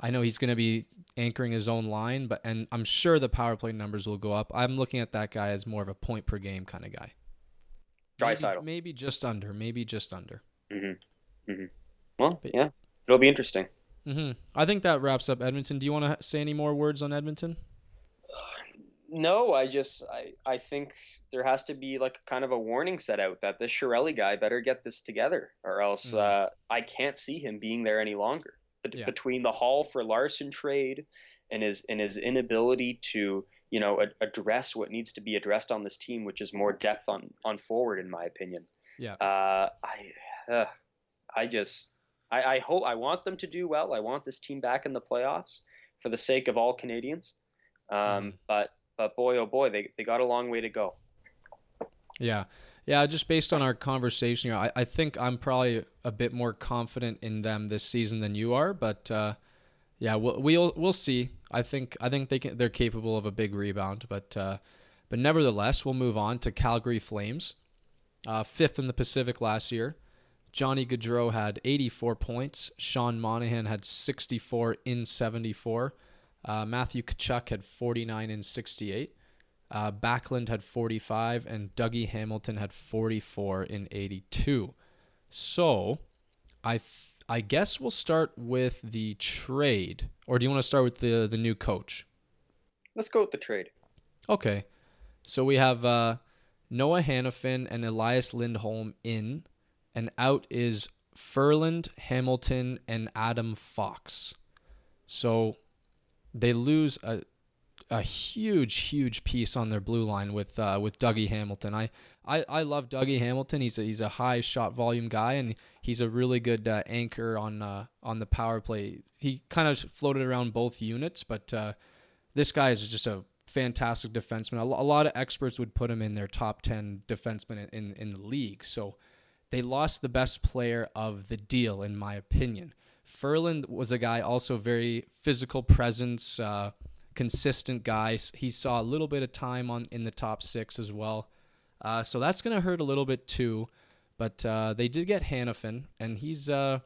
I know he's going to be anchoring his own line. But and I'm sure the power play numbers will go up. I'm looking at that guy as more of a point per game kind of guy. Maybe, Draisaitl. maybe just under, maybe just under. Mm-hmm. Mm-hmm. Well, But- yeah, it'll be interesting. Hmm I think that wraps up Edmonton. Do you want to say any more words on Edmonton? No, I just I I think there has to be like kind of a warning set out that this Chiarelli guy better get this together, or else Mhm. uh, I can't see him being there any longer. Bet- Yeah. Between the Hall for Larsson trade and his and his inability to you know ad- address what needs to be addressed on this team, which is more depth on on forward, in my opinion. Yeah. Uh, I uh, I just I, I hope I want them to do well. I want this team back in the playoffs for the sake of all Canadians. Um, Mhm. But but boy oh boy, they they got a long way to go. Yeah. Yeah, just based on our conversation here, I, I think I'm probably a bit more confident in them this season than you are, but uh, yeah, we'll, we'll we'll see. I think I think they can they're capable of a big rebound, but uh, but nevertheless, we'll move on to Calgary Flames, uh, fifth in the Pacific last year. Johnny Gaudreau had 84 points. Sean Monahan had 64 in 74. Uh, Matthew Tkachuk had 49 in 68. Uh, Backlund had 45, and Dougie Hamilton had 44 in 82. So, I th- I guess we'll start with the trade, or do you want to start with the the new coach? Let's go with the trade. Okay, so we have uh, Noah Hanifin and Elias Lindholm in, and out is Ferland, Hamilton, and Adam Fox. So they lose a a huge, huge piece on their blue line with uh, with Dougie Hamilton. I, I, I love Dougie Hamilton. He's a, he's a high shot volume guy, and he's a really good uh, anchor on uh, on the power play. He kind of floated around both units, but uh, this guy is just a fantastic defenseman. A, lot of experts would put him in their top ten defensemen in, in, in the league. So they lost the best player of the deal, in my opinion. Ferland was a guy also very physical presence, uh, consistent guy. He saw a little bit of time on in the top six as well, uh, so that's gonna hurt a little bit too. But uh, they did get Hanifin, and he's uh,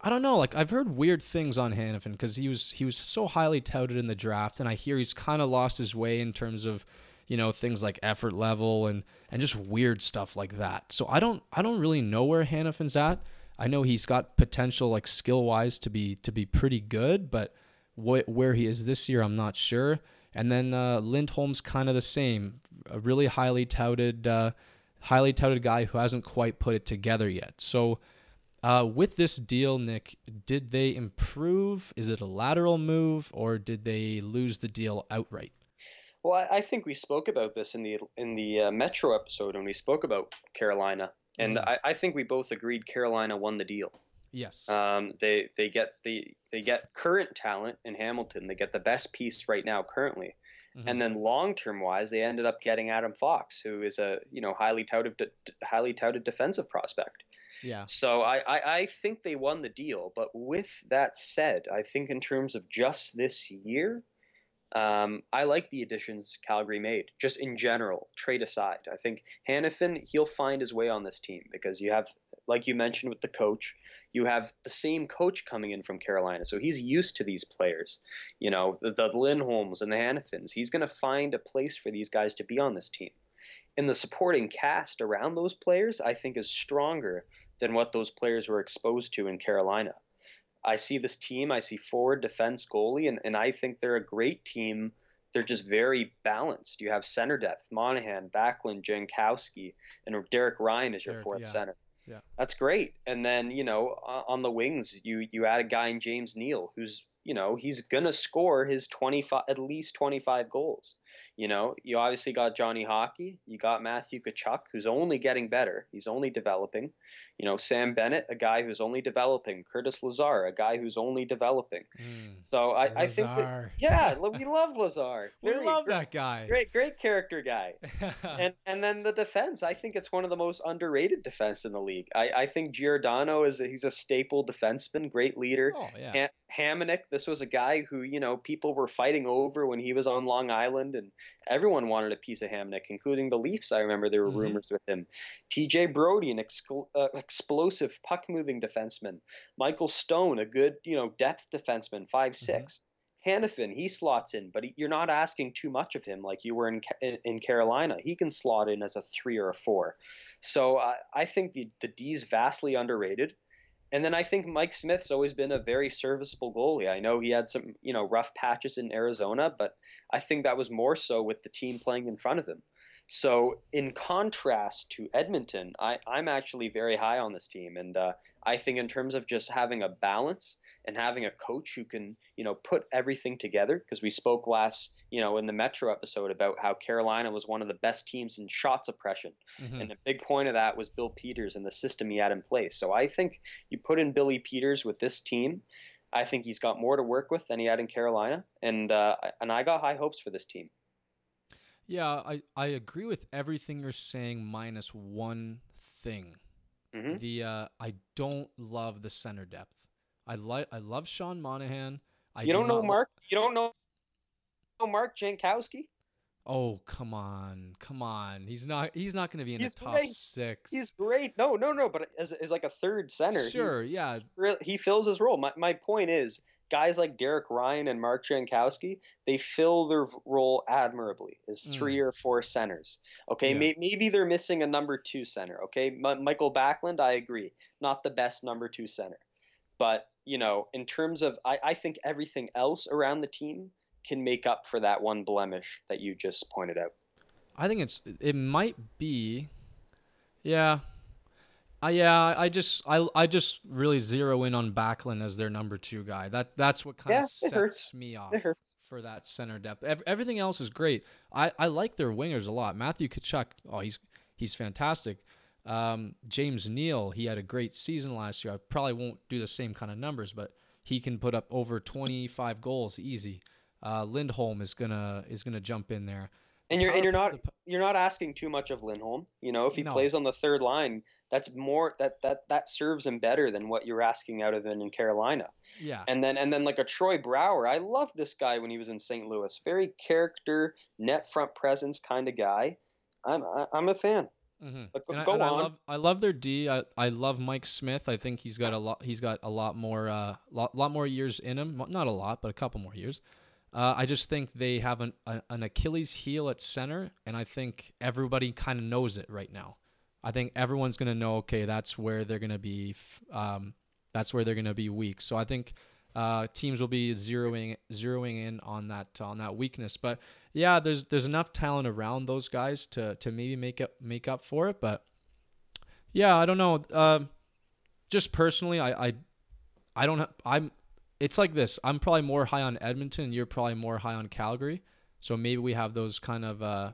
I don't know, like I've heard weird things on Hanifin because he was he was so highly touted in the draft, and I hear he's kind of lost his way in terms of you know things like effort level and and just weird stuff like that. So I don't I don't really know where Hanifin's at. I know he's got potential like skill wise to be to be pretty good, but wh- where he is this year, I'm not sure. And then uh, Lindholm's kind of the same, a really highly touted, uh, highly touted guy who hasn't quite put it together yet. So. Uh, with this deal, Nick, did they improve? Is it a lateral move, or did they lose the deal outright? Well, I, I think we spoke about this in the in the uh, Metro episode when we spoke about Carolina, and Mhm. I, I think we both agreed Carolina won the deal. Yes. Um, they they get the they get current talent in Hamilton. They get the best piece right now currently, Mhm. and then long term wise, they ended up getting Adam Fox, who is a you know highly touted de- highly touted defensive prospect. yeah. So I, I, I think they won the deal. But with that said, I think in terms of just this year, um, I like the additions Calgary made, just in general, trade aside. I think Hanifin, he'll find his way on this team because you have, like you mentioned with the coach, you have the same coach coming in from Carolina. So he's used to these players, you know, the, the Lindholms and the Hanifins. He's going to find a place for these guys to be on this team. And the supporting cast around those players, I think, is stronger than what those players were exposed to in Carolina. I see this team, I see forward, defense, goalie, and, and I think they're a great team. They're just very balanced. You have center depth, Monahan, Backlund, Jankowski, and Derek Ryan is your Derek, fourth yeah. center. Yeah. That's great. And then, you know, on the wings, you you add a guy in James Neal who's, you know, he's going to score his 25 at least 25 goals. You know, you obviously got Johnny Hockey, you got Matthew Tkachuk who's only getting better. He's only developing. You know, Sam Bennett, a guy who's only developing. Curtis Lazar, a guy who's only developing. Mm. So I, I think that, [laughs] yeah, we love Lazar. [laughs] we Very love great, that guy. Great, great character guy. [laughs] and and then the defense, I think it's one of the most underrated defense in the league. I, I think Giordano is a, he's a staple defenseman, great leader. oh yeah. Ha- Hamonic, this was a guy who you know people were fighting over when he was on Long Island, and everyone wanted a piece of Hamonic, including the Leafs. I remember there were Mhm. rumors with him. T.J. Brodie, an uh, explosive puck-moving defenseman. Michael Stone, a good you know depth defenseman, five six. Hanifin, he slots in, but he, you're not asking too much of him like you were in in, in Carolina. He can slot in as a three or a four. So I, I think the the D's vastly underrated. And then I think Mike Smith's always been a very serviceable goalie. I know he had some, you know, rough patches in Arizona, but I think that was more so with the team playing in front of him. So in contrast to Edmonton, I, I'm actually very high on this team, and uh, I think in terms of just having a balance and having a coach who can, you know, put everything together. Because we spoke last, you know, in the Metro episode about how Carolina was one of the best teams in shot suppression. Mhm. And the big point of that was Bill Peters and the system he had in place. So I think you put in Billy Peters with this team. I think he's got more to work with than he had in Carolina, and uh, and I got high hopes for this team. Yeah, I, I agree with everything you're saying, minus one thing. Mhm. The uh, I don't love the center depth. I like I love Sean Monahan. I you do don't know not li- Mark? You don't know Mark Jankowski? oh come on, come on. He's not he's not going to be in He's the top great. six. He's great. No, no, no. But as, as like a third center, he- sure. yeah. he fills his role. My, my point is, guys like Derek Ryan and Mark Jankowski, they fill their role admirably as three or four centers. Okay, Mm. Yeah. may, maybe they're missing a number two center. Okay, M- Michael Backlund, I agree, not the best number two center, but you know, in terms of, I, I think everything else around the team can make up for that one blemish that you just pointed out. I think it's it might be, yeah, uh, yeah. I just I I just really zero in on Backlund as their number two guy. That that's what kind Yeah, of sets hurts. me off for that center depth. Ev- everything else is great. I, I like their wingers a lot. Matthew Tkachuk, oh he's he's fantastic. Um, James Neal, he had a great season last year. I probably won't do the same kind of numbers, but he can put up over 25 goals easy. Uh, Lindholm is gonna is gonna jump in there. And you're and you're not the- you're not asking too much of Lindholm. You know, if he No. plays on the third line, that's more that that that serves him better than what you're asking out of him in Carolina. yeah, And then and then like a Troy Brouwer, I loved this guy when he was in St. Louis. Very character, net front presence kind of guy. I'm I, I'm a fan. Mm-hmm. But go, I, go and I on. love I love their D. I, I love Mike Smith. I think he's got a lot. He's got a lot more uh lot, lot more years in him. Not a lot, but a couple more years. Uh, I just think they have an a, an Achilles heel at center, and I think everybody kind of knows it right now. I think everyone's gonna know. Okay, that's where they're gonna be. f- Um, that's where they're gonna be weak. So I think uh, teams will be zeroing zeroing in on that on that weakness. But yeah, there's there's enough talent around those guys to to maybe make up make up for it. But yeah, I don't know. Uh, just personally, I I I don't. Ha- I'm. It's like this. I'm probably more high on Edmonton. You're probably more high on Calgary. So maybe we have those kind of uh,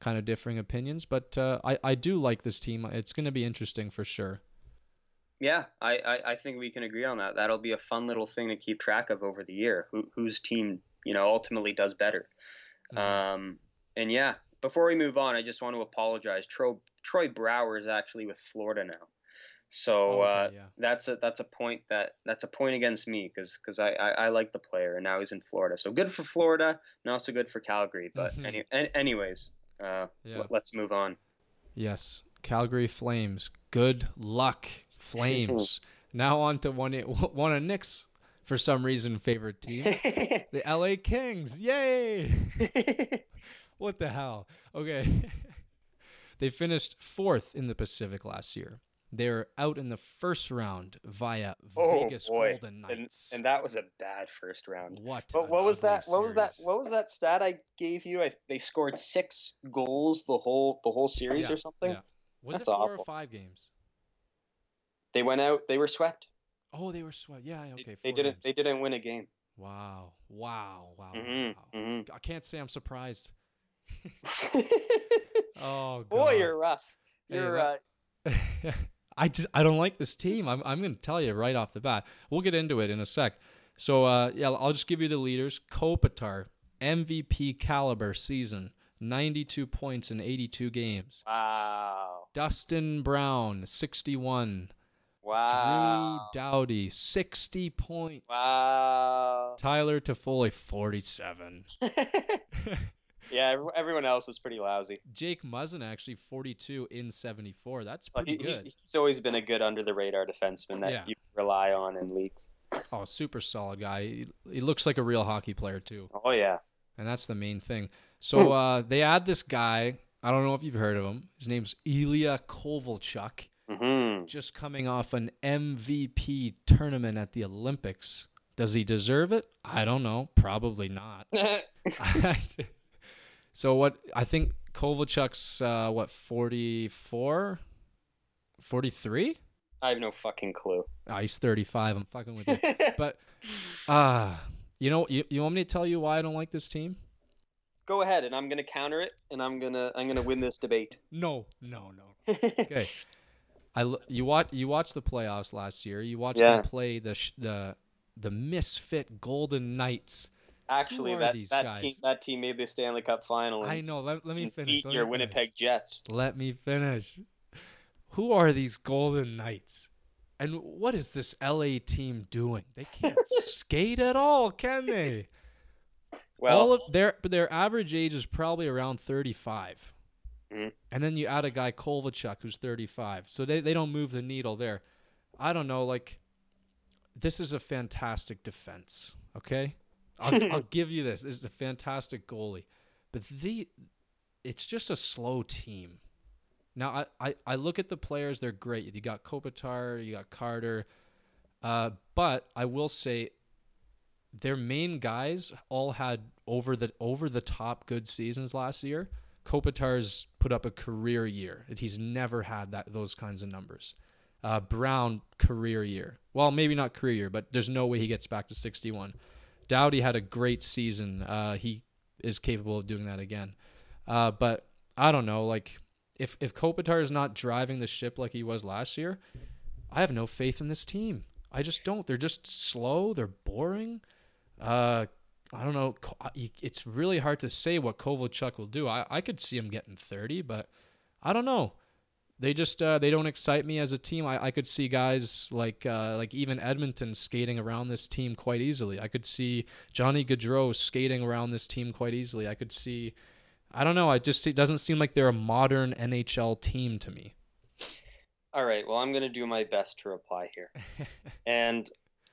kind of differing opinions. But uh, I I do like this team. It's going to be interesting for sure. Yeah, I, I, I think we can agree on that. That'll be a fun little thing to keep track of over the year. Who, whose team, you know, ultimately does better. Mhm. Um, and yeah, before we move on, I just want to apologize. Troy Troy Brouwer is actually with Florida now, so Oh, uh, okay, yeah. that's a that's a point that that's a point against me because I, I I like the player and now he's in Florida. So good for Florida, not so good for Calgary. But Mhm. any, an- anyways, uh, Yeah. let- let's move on. Yes, Calgary Flames. Good luck, Flames. [laughs] now on to one one of Nick's for some reason favorite teams, [laughs] the LA Kings. Yay! [laughs] What the hell? Okay. they finished fourth in the Pacific last year. They're out in the first round via Oh, Vegas boy. Golden and, Knights. and that was a bad first round. what? But what was that? What was that? What was that stat I gave you? I, they scored six goals the whole the whole series Yeah, or something. yeah. Was That's it four awful. or five games? They went out. They were swept. Oh, they were swept. Yeah, yeah, They- okay. they didn't. games. They didn't win a game. Wow. Wow. Wow. hmm wow. hmm I can't say I'm surprised. [laughs] [laughs] Oh, God. Boy, you're rough. You're. let- uh, [laughs] I just I don't like this team. I'm I'm going to tell you right off the bat. We'll get into it in a sec. So uh, yeah, I'll just give you the leaders. Kopitar, MVP caliber season, 92 points in 82 games. wow. Dustin Brown, 61. Wow. Drew Doughty, 60 points. Wow. Tyler Toffoli, 47. [laughs] [laughs] yeah, everyone else was pretty lousy. Jake Muzzin actually 42 in 74. That's But pretty he, he's, good. he's always been a good under the radar defenseman that Yeah. you rely on in leagues. Oh, super solid guy. He, he looks like a real hockey player too. Oh yeah. and that's the main thing. Hmm. So uh, they add this guy. I don't know if you've heard of him. His name's Ilya Kovalchuk, hmm just coming off an MVP tournament at the Olympics. Does he deserve it? I don't know. Probably not. [laughs] [laughs] so what? I think Kovalchuk's uh, what 44, 43. I have no fucking clue. Oh, he's 35. I'm fucking with you. [laughs] But ah, you know, you, you want me to tell you why I don't like this team? Go ahead, and I'm gonna counter it, and I'm gonna I'm gonna win this debate. No, no, no. Okay. I you watch you watched the playoffs last year. You watched Yeah. them play the the the misfit Golden Knights. Actually, that that guys? team that team made the Stanley Cup final. I know. Let, let me finish. beat let me your finish. Winnipeg Jets. Let me finish. Who are these Golden Knights? And what is this LA team doing? They can't [laughs] skate at all, can they? Well, all of their their average age is probably around 35. Mhm. And then you add a guy Kovalchuk who's 35. So they, they don't move the needle there. I don't know like this is a fantastic defense, okay? I'll, [laughs] I'll give you this. This is a fantastic goalie. But the it's just a slow team. Now I, I, I look at the players, they're great. You got Kopitar, you got Carter. Uh, but I will say their main guys all had over the over the top good seasons last year. Kopitar's put up a career year. He's never had that those kinds of numbers. Uh, Brown career year. Well, maybe not career year, but there's no way he gets back to 61. Doughty had a great season. Uh, he is capable of doing that again. Uh, but I don't know. Like if if Kopitar is not driving the ship like he was last year, I have no faith in this team. I just don't. They're just slow. They're boring. Uh, I don't know. It's really hard to say what Kovalchuk will do. I, I could see him getting 30, but I don't know. They just uh, they don't excite me as a team. I, I could see guys like uh, like even Edmonton skating around this team quite easily. I could see Johnny Gaudreau skating around this team quite easily. I could see I don't know. I just it doesn't seem like they're a modern NHL team to me. All right. Well, I'm going to do my best to reply here. [laughs] and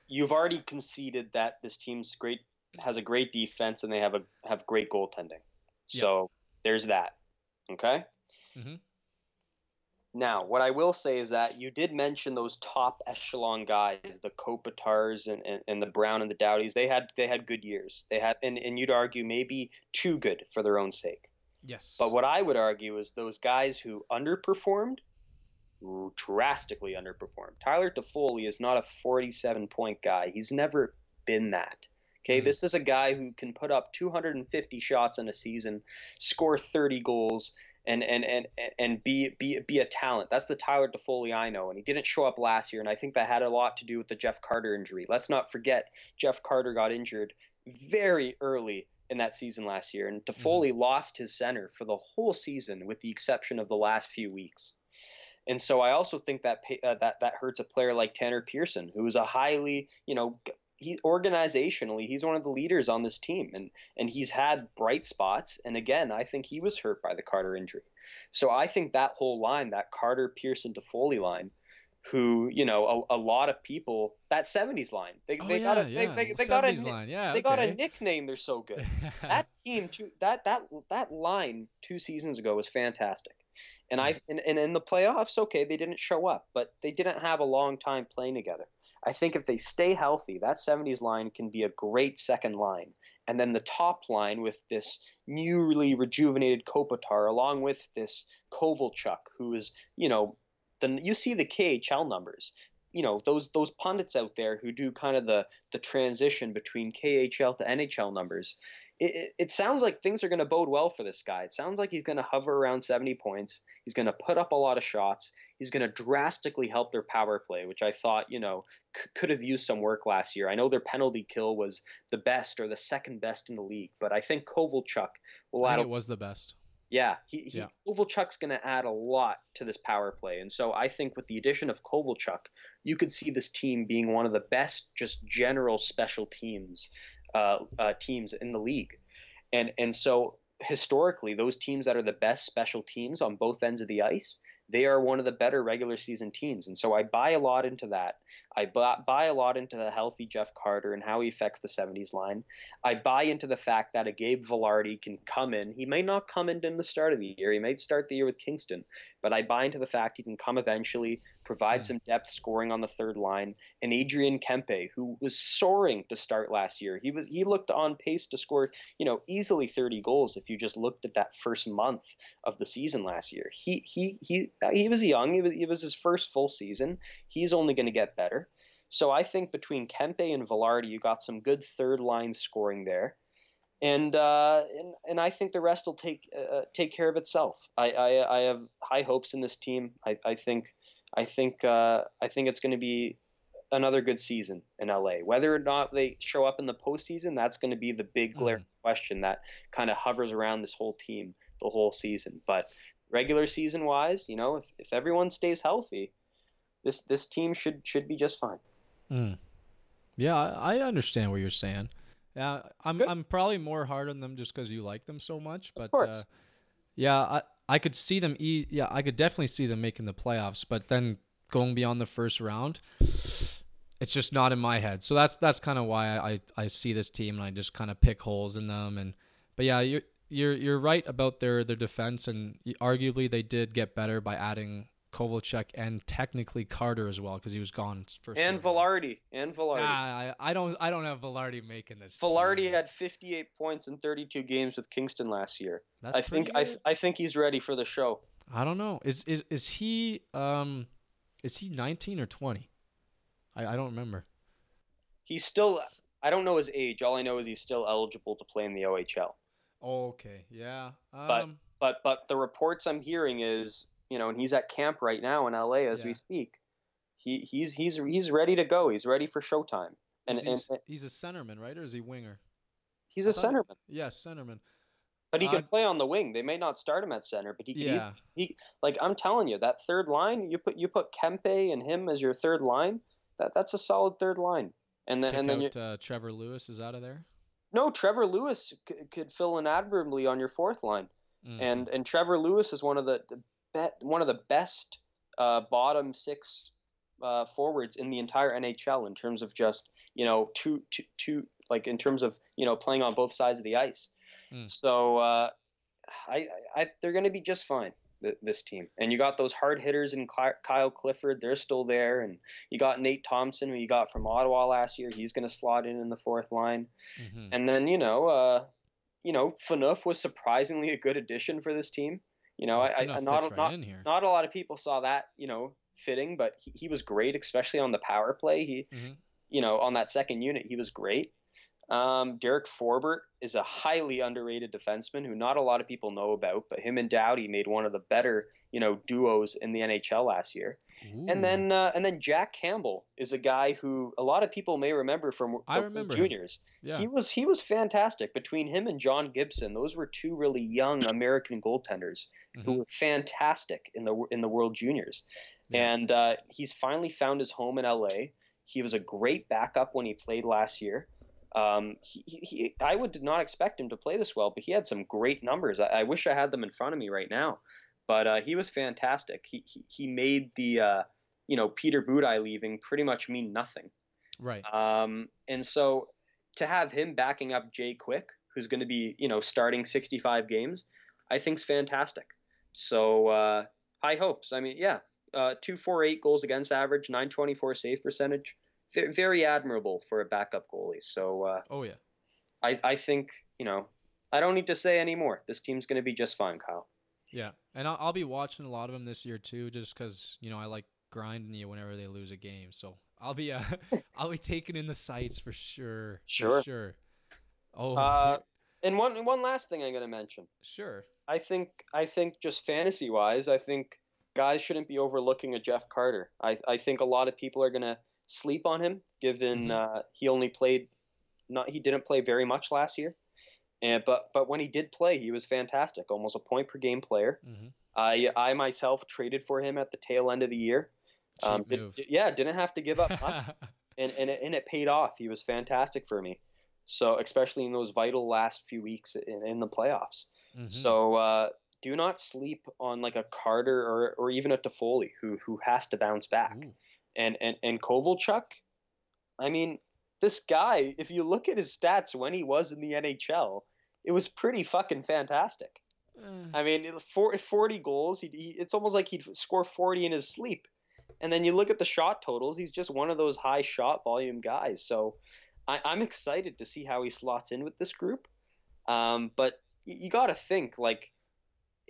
you've already conceded that this team's great has a great defense and they have a have great goaltending. So there's that. Okay. Mm-hmm. Now, what I will say is that you did mention those top echelon guys, the Kopitars and, and, and the Brown and the Doughtys. They had they had good years. They had and, and you'd argue maybe too good for their own sake. Yes. But what I would argue is those guys who underperformed drastically underperformed. Tyler Toffoli is not a 47 point guy. He's never been that. Okay, Mhm. this is a guy who can put up 250 shots in a season, score 30 goals, and and and and be be be a talent. That's the Tyler Toffoli I know, and he didn't show up last year, and I think that had a lot to do with the Jeff Carter injury. Let's not forget Jeff Carter got injured very early in that season last year, and Toffoli lost his center for the whole season, with the exception of the last few weeks. And so I also think that uh, that that hurts a player like Tanner Pearson, who is a highly, you know, he organizationally he's one of the leaders on this team, and and he's had bright spots. And again, I think he was hurt by the Carter injury. So I think that whole line, that Carter Pearson Toffoli line, who you know a, a lot of people that '70s line, they, oh, they yeah, got a yeah. they, they, they got a line. Yeah, they got a nickname. They're so good [laughs] that team two that that that line two seasons ago was fantastic and i and, and in the playoffs okay they didn't show up but they didn't have a long time playing together i think if they stay healthy that 70s line can be a great second line and then the top line with this newly rejuvenated kopitar along with this kovalchuk who is you know the you see the khl numbers you know those those pundits out there who do kind of the the transition between KHL to NHL numbers. It, it, sounds like things are going to bode well for this guy. It sounds like he's going to hover around 70 points. He's going to put up a lot of shots. He's going to drastically help their power play, which I thought, you know, c- could have used some work last year. I know their penalty kill was the best or the second best in the league, but I think Kovalchuk will add it was the best. yeah, he, he Yeah. Kovalchuk's going to add a lot to this power play, and so I think with the addition of Kovalchuk, you could see this team being one of the best, just general special teams, uh, uh, teams in the league, and and so historically, those teams that are the best special teams on both ends of the ice, they are one of the better regular season teams, and so I buy a lot into that. I buy, buy a lot into the healthy Jeff Carter and how he affects the 70s line. I buy into the fact that a Gabe Vilardi can come in. He may not come in in the start of the year. He may start the year with Kingston, but I buy into the fact he can come eventually, provide Mm. some depth scoring on the third line. And Adrian Kempe, who was soaring to start last year, he was he looked on pace to score, you know, easily 30 goals if you just looked at that first month of the season last year. He he he he was young. He was, it was his first full season. He's only going to get better. So I think between Kempe and Vilardi, you got some good third line scoring there, and uh, and and I think the rest will take uh, take care of itself. I, I I have high hopes in this team. I, I think I think uh, I think it's going to be another good season in LA. Whether or not they show up in the postseason, that's going to be the big glaring question that kind of hovers around this whole team the whole season. But regular season wise, you know, if, if everyone stays healthy, this this team should should be just fine. Mm. Yeah, I, I understand what you're saying. Yeah, I'm Good. I'm probably more hard on them just because you like them so much. Of But course. Uh, yeah, I I could see them. E- yeah, I could definitely see them making the playoffs. But then going beyond the first round, it's just not in my head. So that's that's kind of why I, I I see this team and I just kind of pick holes in them. And but yeah, you're you're you're right about their their defense and arguably they did get better by adding Kovalchuk and technically Carter as well because he was gone for And. Vilardi, and Vilardi. Nah, I, I don't. I don't have Vilardi making this. Vilardi team. had 58 points in 32 games with Kingston last year. That's I think pretty I. I think he's ready for the show. I don't know. Is is is he um, is he 19 or 20? I I don't remember. He's still I don't know his age. All I know is he's still eligible to play in the OHL. Oh, okay. Yeah. Um, But- But but the reports I'm hearing is, you know, and he's at camp right now in LA as Yeah. we speak. He he's he's he's ready to go. He's ready for showtime. And he's, and, he's, a centerman, right? Or is he winger? he's I a centerman, Yes, centerman. but he Uh, can play on the wing. They may not start him at center, but he Yeah. he like I'm telling you, that third line, you put you put Kempe and him as your third line, that that's a solid third line. And then Kick and then out uh, Trevor Lewis is out of there. no, Trevor Lewis c- could fill in admirably on your fourth line. Mm. and and Trevor Lewis is one of the, the bet one of the best uh, bottom six uh, forwards in the entire NHL in terms of just you know two two two like in terms of you know playing on both sides of the ice. Mm. So uh, I, I they're going to be just fine. th- This team, and you got those hard hitters in Ky- Kyle Clifford. They're still there, and you got Nate Thompson, who you got from Ottawa last year. He's going to slot in in the fourth line. Mhm. And then you know, uh, you know, Phaneuf was surprisingly a good addition for this team. You know, I, I not right not not a lot of people saw that you know fitting, but he, he was great, especially on the power play. He, Mhm. you know, on that second unit, he was great. Um, Derek Forbort is a highly underrated defenseman who not a lot of people know about, but him and Doughty made one of the better, you know, duos in the NHL last year. Ooh. And then uh, and then Jack Campbell is a guy who a lot of people may remember from the remember juniors. yeah. He was he was fantastic. Between him and John Gibson, those were two really young American goaltenders who Mhm. were fantastic in the in the World Juniors. Yeah. And uh, he's finally found his home in LA. He was a great backup when he played last year. Um, he, he, I would not expect him to play this well, but he had some great numbers. I, I wish I had them in front of me right now. But uh, he was fantastic. He, he, he made the uh, you know Peter Budaj leaving pretty much mean nothing. right. Um, and so to have him backing up Jay Quick, who's going to be, you know, starting 65 games, I think's fantastic. So uh, high hopes. I mean, yeah, uh, 248 goals against average, 924 save percentage. Ve- Very admirable for a backup goalie. So uh, Oh yeah. I, I think, you know, I don't need to say anymore. This team's going to be just fine, Kyle. Yeah, and I'll, I'll be watching a lot of them this year too, just because you know I like grinding you whenever they lose a game. So I'll be uh, [laughs] I'll be taking in the sights for sure. Sure. For sure. Oh, Uh, And one one last thing I'm going to mention. sure. I think I think just fantasy wise, I think guys shouldn't be overlooking a Jeff Carter. I I think a lot of people are gonna sleep on him, given Mhm. uh, he only played not he didn't play very much last year, and but but when he did play, he was fantastic, almost a point per game player. hmm I I myself traded for him at the tail end of the year. Um, did- did- yeah, didn't have to give up much [laughs] and and it, and it paid off. He was fantastic for me. So especially in those vital last few weeks in, in the playoffs. Mhm. So uh, do not sleep on like a Carter or, or even a Toffoli who who has to bounce back. Ooh. And and and Kovalchuk, I mean, this guy. If you look at his stats when he was in the NHL, it was pretty fucking fantastic. Eh, I mean, 40 goals. He, he, it's almost like he'd score 40 in his sleep. And then you look at the shot totals. He's just one of those high shot volume guys. So I, I'm excited to see how he slots in with this group. Um, but you, you got to think like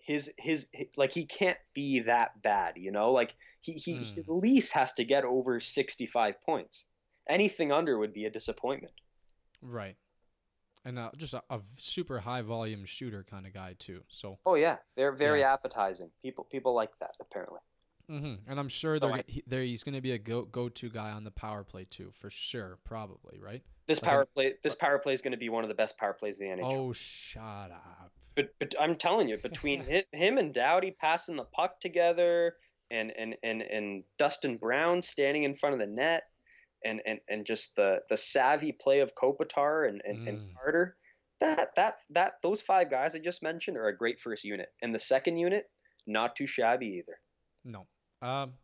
his, his like he can't be that bad, you know. Like he, he, he Hmm. at least has to get over 65 points. Anything under would be a disappointment. right. And uh, just a, a super high volume shooter kind of guy too. So. Oh yeah, they're very appetizing. People people like that apparently. Mm-hmm. And I'm sure So I- he, they're, he's going to be a go go to guy on the power play too, for sure, probably, right? This Like power play, this power play is going to be one of the best power plays in the NHL. Oh, shut up. But but I'm telling you, between [laughs] hi- him and Doughty passing the puck together, and and and and Dustin Brown standing in front of the net, and and and just the the savvy play of Kopitar and and, and Mm. Carter, that that that those five guys I just mentioned are a great first unit, and the second unit not too shabby either. No. Um.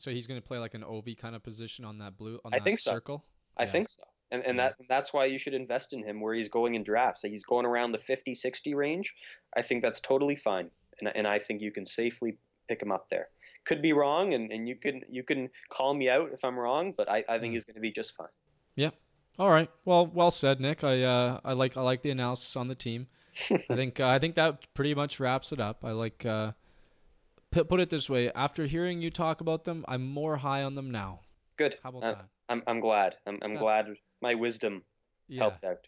So he's going to play like an OV kind of position on that blue on I that think so. circle. I Yeah. think so. And, and that that's why you should invest in him where he's going in drafts. He's going around the 50, 60 range. I think that's totally fine. And, and I think you can safely pick him up there. Could be wrong, and, and you can you can call me out if I'm wrong, but I, I think Mm. he's going to be just fine. Yeah. All right. Well, well said, Nick. I uh, I like I like the analysis on the team. I [laughs] think uh, I think that pretty much wraps it up. I like uh, put put it this way. After hearing you talk about them, I'm more high on them now. Good. How about Uh, that? I'm, I'm glad. I'm, I'm glad my wisdom Yeah, helped out.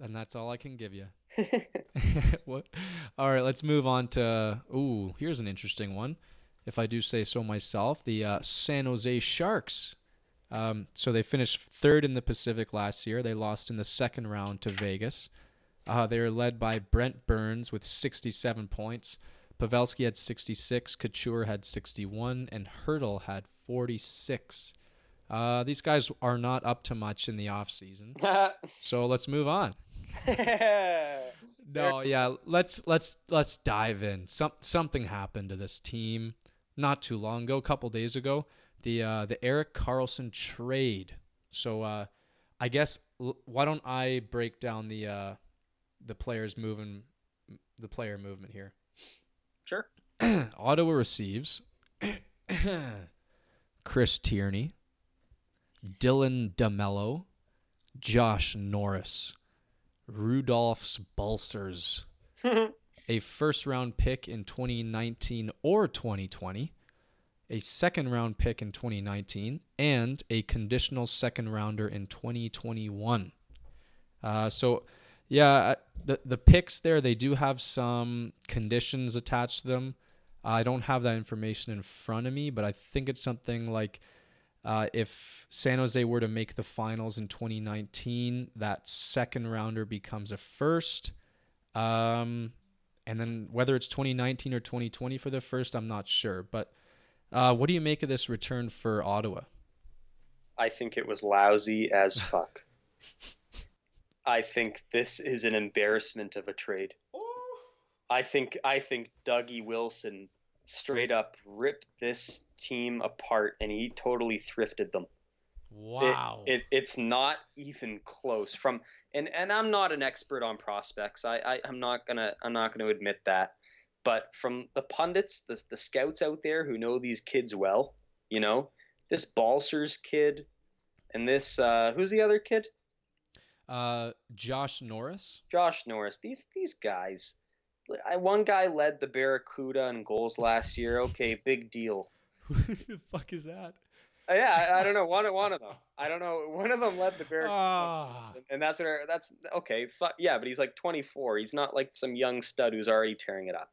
and that's all I can give you. [laughs] [laughs] what? All right, let's move on to. Ooh, here's an interesting one, if I do say so myself. The uh, San Jose Sharks. Um, so they finished third in the Pacific last year. They lost in the second round to Vegas. Uh, they were led by Brent Burns with 67 points. Pavelski had 66, Couture had 61, and Hertl had 46. Uh, these guys are not up to much in the offseason. [laughs] So let's move on. [laughs] No, yeah, let's let's let's dive in. Some something happened to this team not too long ago, a couple days ago. The uh, the Erik Karlsson trade. So uh, I guess l- why don't I break down the uh, the players moving the player movement here. Sure. [clears throat] Ottawa receives [clears throat] Chris Tierney, Dylan DeMelo, Josh Norris, Rudolfs Balcers, [laughs] a first round pick in 2019 or 2020, a second round pick in 2019, and a conditional second rounder in 2021. Uh, so, yeah, the the picks there they do have some conditions attached to them. I don't have that information in front of me, but I think it's something like uh, if San Jose were to make the finals in 2019, that second rounder becomes a first. Um, and then whether it's 2019 or 2020 for the first, I'm not sure. But uh, what do you make of this return for Ottawa? I think it was lousy as fuck. I think this is an embarrassment of a trade. I think I think Dougie Wilson straight up ripped this team apart and he totally thrifted them. Wow. It, it's not even close from and and I'm not an expert on prospects. I, I I'm not gonna I'm not gonna admit that. But from the pundits, the the scouts out there who know these kids well, you know, this Balcers kid and this uh, who's the other kid? uh, Josh Norris. Josh Norris. These these guys. I, one guy led the Barracuda in goals last year. Okay, big deal. [laughs] Who the fuck is that? Uh, yeah, I, I don't know. One one of them. I don't know. One of them led the Barracuda, Ah. and, and that's what. That's okay. Fu- yeah, but he's like 24. He's not like some young stud who's already tearing it up.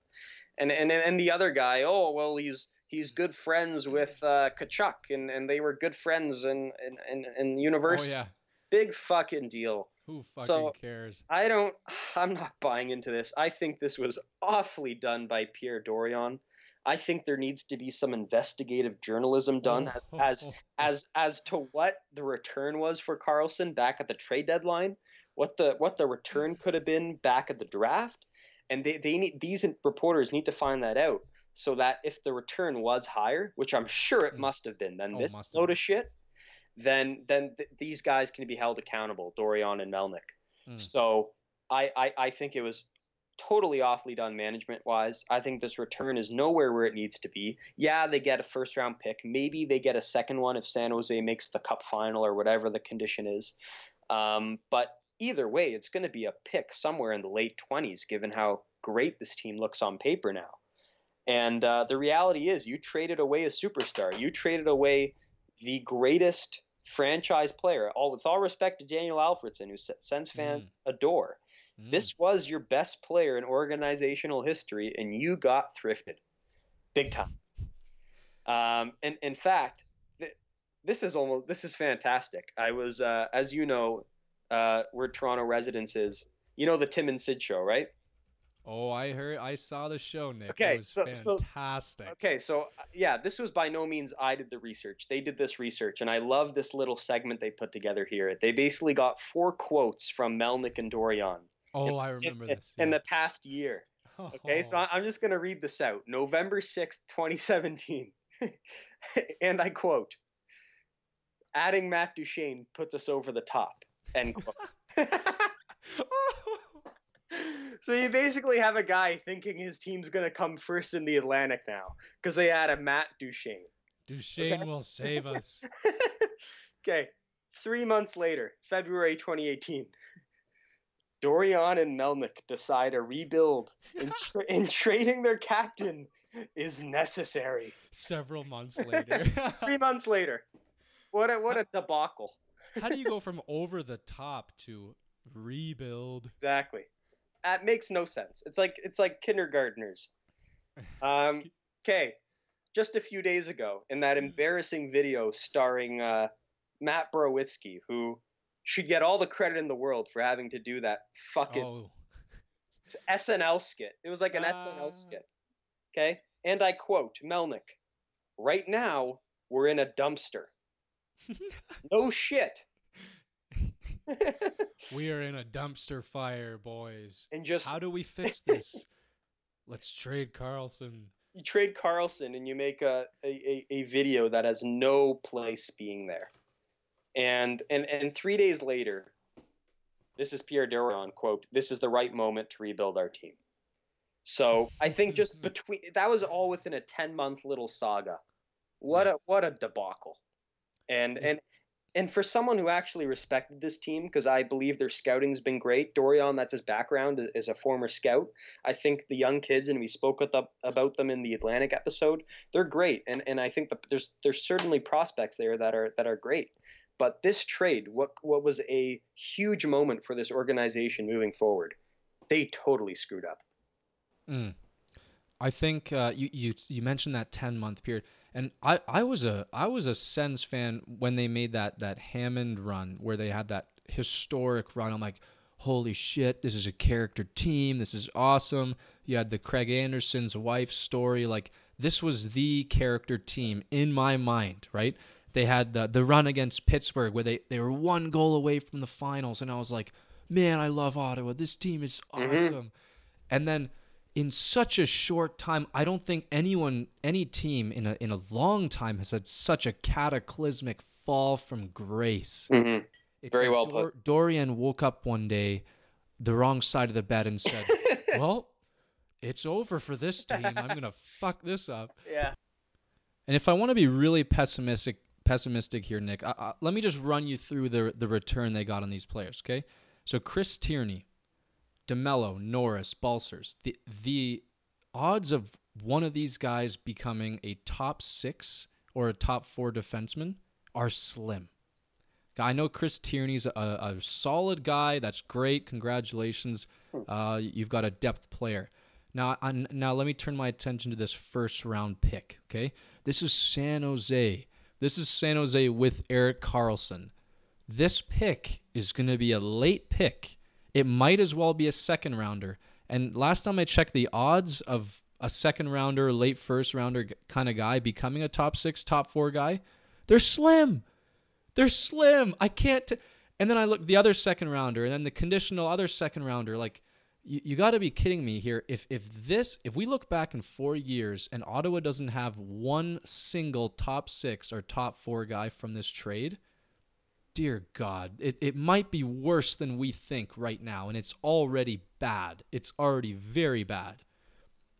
And and and the other guy. Oh well, he's he's good friends with uh, Tkachuk, and and they were good friends in in in, in Oh university. yeah. Big fucking deal. Who fucking So- cares? I don't. [sighs] I'm not buying into this. I think this was awfully done by Pierre Dorion. I think there needs to be some investigative journalism done Oh, [laughs] as as as to what the return was for Karlsson back at the trade deadline, what the what the return could have been back at the draft, and they, they need these reporters need to find that out so that if the return was higher, which I'm sure it Mm. must have been, then Oh, this load of shit, then then th- these guys can be held accountable, Dorion and Melnyk. Mm. So I, I I think it was totally awfully done management wise. I think this return is nowhere where it needs to be. Yeah, they get a first round pick. Maybe they get a second one if San Jose makes the cup final or whatever the condition is. Um, but either way, it's going to be a pick somewhere in the late 20s, given how great this team looks on paper now. And uh, the reality is, you traded away a superstar. You traded away the greatest franchise player. All with all respect to Daniel Alfredsson, who S- Sens fans adore. Mm. This was your best player in organizational history, and you got thrifted, big time. Um, and in fact, th- this is almost this is fantastic. I was, uh, as you know, uh, we're Toronto residence is. You know the Tim and Sid show, right? Oh, I heard. I saw the show, Nick. Okay, it was so- so- fantastic. Okay, so uh, yeah, this was by no means I did the research. They did this research, and I love this little segment they put together here. They basically got four quotes from Melnyk and Dorion oh, I remember in, this. in the past year. Okay, so I- I'm just going to read this out. November 6th, 2017. [laughs] and I quote Adding Matt Duchene puts us over the top. End quote. [laughs] [laughs] so you basically have a guy thinking his team's going to come first in the Atlantic now because they add a Matt Duchene. Duchesne Okay. will save us. [laughs] okay, three months later, February 2018. Dorion and Melnyk decide a rebuild in, [laughs] tra- and trading their captain is necessary. Several months [laughs] later. Three months later, what a what a debacle! How do you go from over the top to rebuild? Exactly. That makes no sense. It's like it's like kindergartners. [laughs] Um, okay, just a few days ago, in that embarrassing video starring uh, Matt Borowiecki, who should get all the credit in the world for having to do that fucking Oh, SNL skit. It was like an Ah. SNL skit. Okay, and I quote Melnyk: "Right now, we're in a dumpster." [laughs] no shit. [laughs] we are in a dumpster fire, boys. and just How do we [laughs] fix this? Let's trade Karlsson. you trade Karlsson and you make a, a, a, video that has no place being there. And and and three days later, this is Pierre Dorion quote, this is the right moment to rebuild our team. So I think just [laughs] between that was all within a ten month little saga. What a what a debacle. And and and for someone who actually respected this team, because I believe their scouting's been great, Dorion, that's his background, is a former scout. I think the young kids, and we spoke them, about them in the Atlantic episode, they're great, and and I think that there's there's certainly prospects there that are that are great. But this trade, what what was a huge moment for this organization moving forward, they totally screwed up. Mm. I think uh, you you you mentioned that ten month period, and I, I was a I was a Sens fan when they made that that Hammond run where they had that historic run. I'm like, holy shit, this is a character team. This is awesome. You had the Craig Anderson's wife story. Like this was the character team in my mind, right? They had the the run against Pittsburgh where they they were one goal away from the finals, and I was like, man, I love Ottawa. This team is mm-hmm. awesome. And then in such a short time, I don't think anyone, any team in a in a long time has had such a cataclysmic fall from grace. Mm-hmm. It's Very well Dor- Dorion woke up one day, the wrong side of the bed, and said, [laughs] "Well, it's over for this team. I'm gonna [laughs] fuck this up." Yeah. And if I want to be really pessimistic, pessimistic here, Nick, I, I, let me just run you through the the return they got on these players. Okay, so Chris Tierney, DeMelo, Norris, Balcers. The the odds of one of these guys becoming a top six or a top four defenseman are slim. I know Chris Tierney's a, a solid guy. That's great. Congratulations. Uh, you've got a depth player. Now, I, now let me turn my attention to this first round pick. Okay, this is San Jose. This is San Jose with Erik Karlsson. This pick is going to be a late pick. It might as well be a second rounder. And last time I checked, the odds of a second rounder, late first rounder kind of guy becoming a top six, top four guy, they're slim. They're slim. I can't. T- and then I look the other second rounder, and then the conditional other second rounder. Like, you, you got to be kidding me here. If if this if we look back in four years and Ottawa doesn't have one single top six or top four guy from this trade, dear God, it, it might be worse than we think right now, and it's already bad. It's already very bad.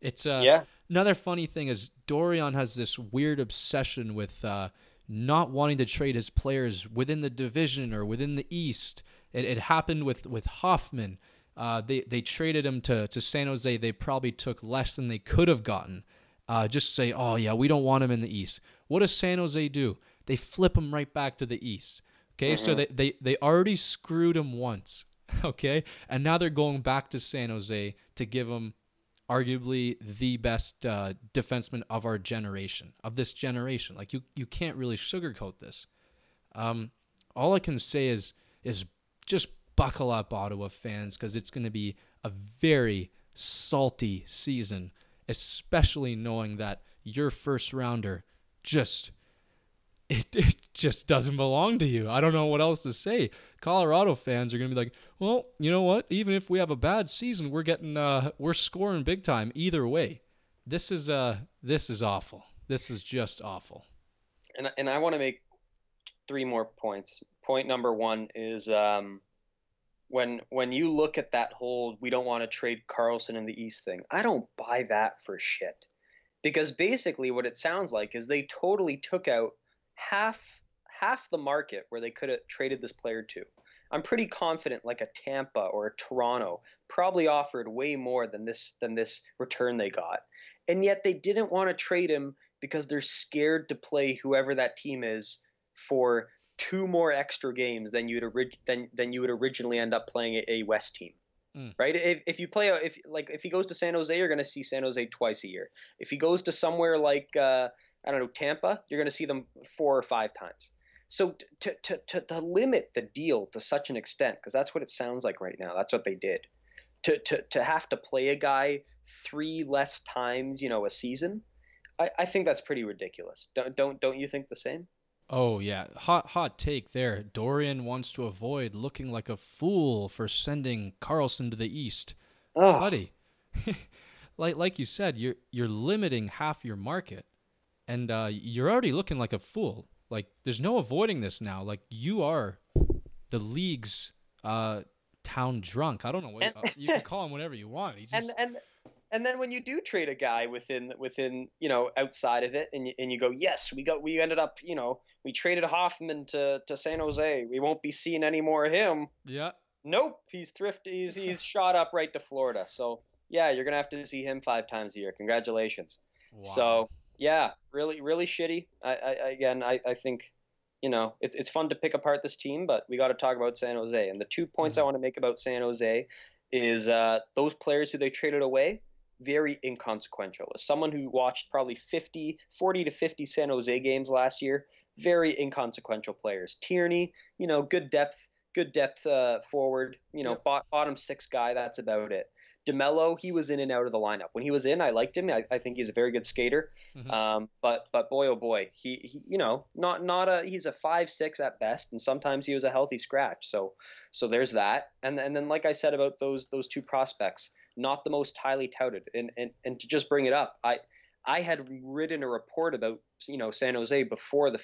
It's uh, Yeah. Another funny thing is Dorion has this weird obsession with uh, not wanting to trade his players within the division or within the East. It, it happened with with Hoffman. Uh, they they traded him to to San Jose. They probably took less than they could have gotten. Uh, just say, oh yeah, we don't want him in the East. What does San Jose do? They flip him right back to the East. Okay, so they, they they already screwed him once. [laughs] Okay, and now they're going back to San Jose to give him arguably the best uh, defenseman of our generation, of this generation. Like you, you can't really sugarcoat this. Um, all I can say is is just buckle up, Ottawa fans, because it's going to be a very salty season, especially knowing that your first rounder just it, [laughs] it just doesn't belong to you. I don't know what else to say. Colorado fans are going to be like, "Well, you know what? Even if we have a bad season, we're getting uh we're scoring big time either way." This is uh this is awful. This is just awful. and and I want to make three more points. Point number one is um, when when you look at that whole we don't want to trade Karlsson in the East thing. I don't buy that for shit, because basically what it sounds like is they totally took out half half the market where they could have traded this player to. I'm pretty confident like a Tampa or a Toronto probably offered way more than this than this return they got. And yet they didn't want to trade him because they're scared to play whoever that team is for two more extra games than you'd orig- than than you would originally end up playing a, West team. Mm. Right? If, if you play a, if like if he goes to San Jose, you're going to see San Jose twice a year. If he goes to somewhere like uh, I don't know Tampa, you're going to see them four or five times. So to to to, to limit the deal to such an extent, because that's what it sounds like right now. That's what they did. To to to have to play a guy three less times, you know, a season. I, I think that's pretty ridiculous. Don't don't don't you think the same? Oh yeah, hot hot take there. Dorion wants to avoid looking like a fool for sending Karlsson to the East, Oh, buddy. [laughs] like like you said, you're you're limiting half your market, and uh, you're already looking like a fool. Like there's no avoiding this now. Like you are the league's uh, town drunk. I don't know what And- uh, you can call him whatever you want. He just and and and then when you do trade a guy within within you know outside of it, and you, and you go, yes, we got we ended up you know we traded Hoffman to to San Jose. We won't be seeing any more of him. yeah. Nope, he's thrifty. He's he's [laughs] shot up right to Florida. So yeah, you're gonna have to see him five times a year. Congratulations. Wow. So yeah, really, really shitty. I, I again, I, I think, you know, it's it's fun to pick apart this team, but we got to talk about San Jose. And the two points I Mhm. want to make about San Jose is uh, those players who they traded away, very inconsequential. As someone who watched probably 50, 40 to 50 San Jose games last year, very inconsequential players. Tierney, you know, good depth, good depth uh, forward. You know, Yep. bottom six guy. That's about it. DeMelo, he was in and out of the lineup. When he was in, I liked him. I, I think he's a very good skater. Mhm. Um, but but boy oh boy, he, he you know not not a he's a five six at best, and sometimes he was a healthy scratch. So so there's that. And and then like I said about those those two prospects, not the most highly touted. And and and to just bring it up, I I had written a report about you know San Jose before the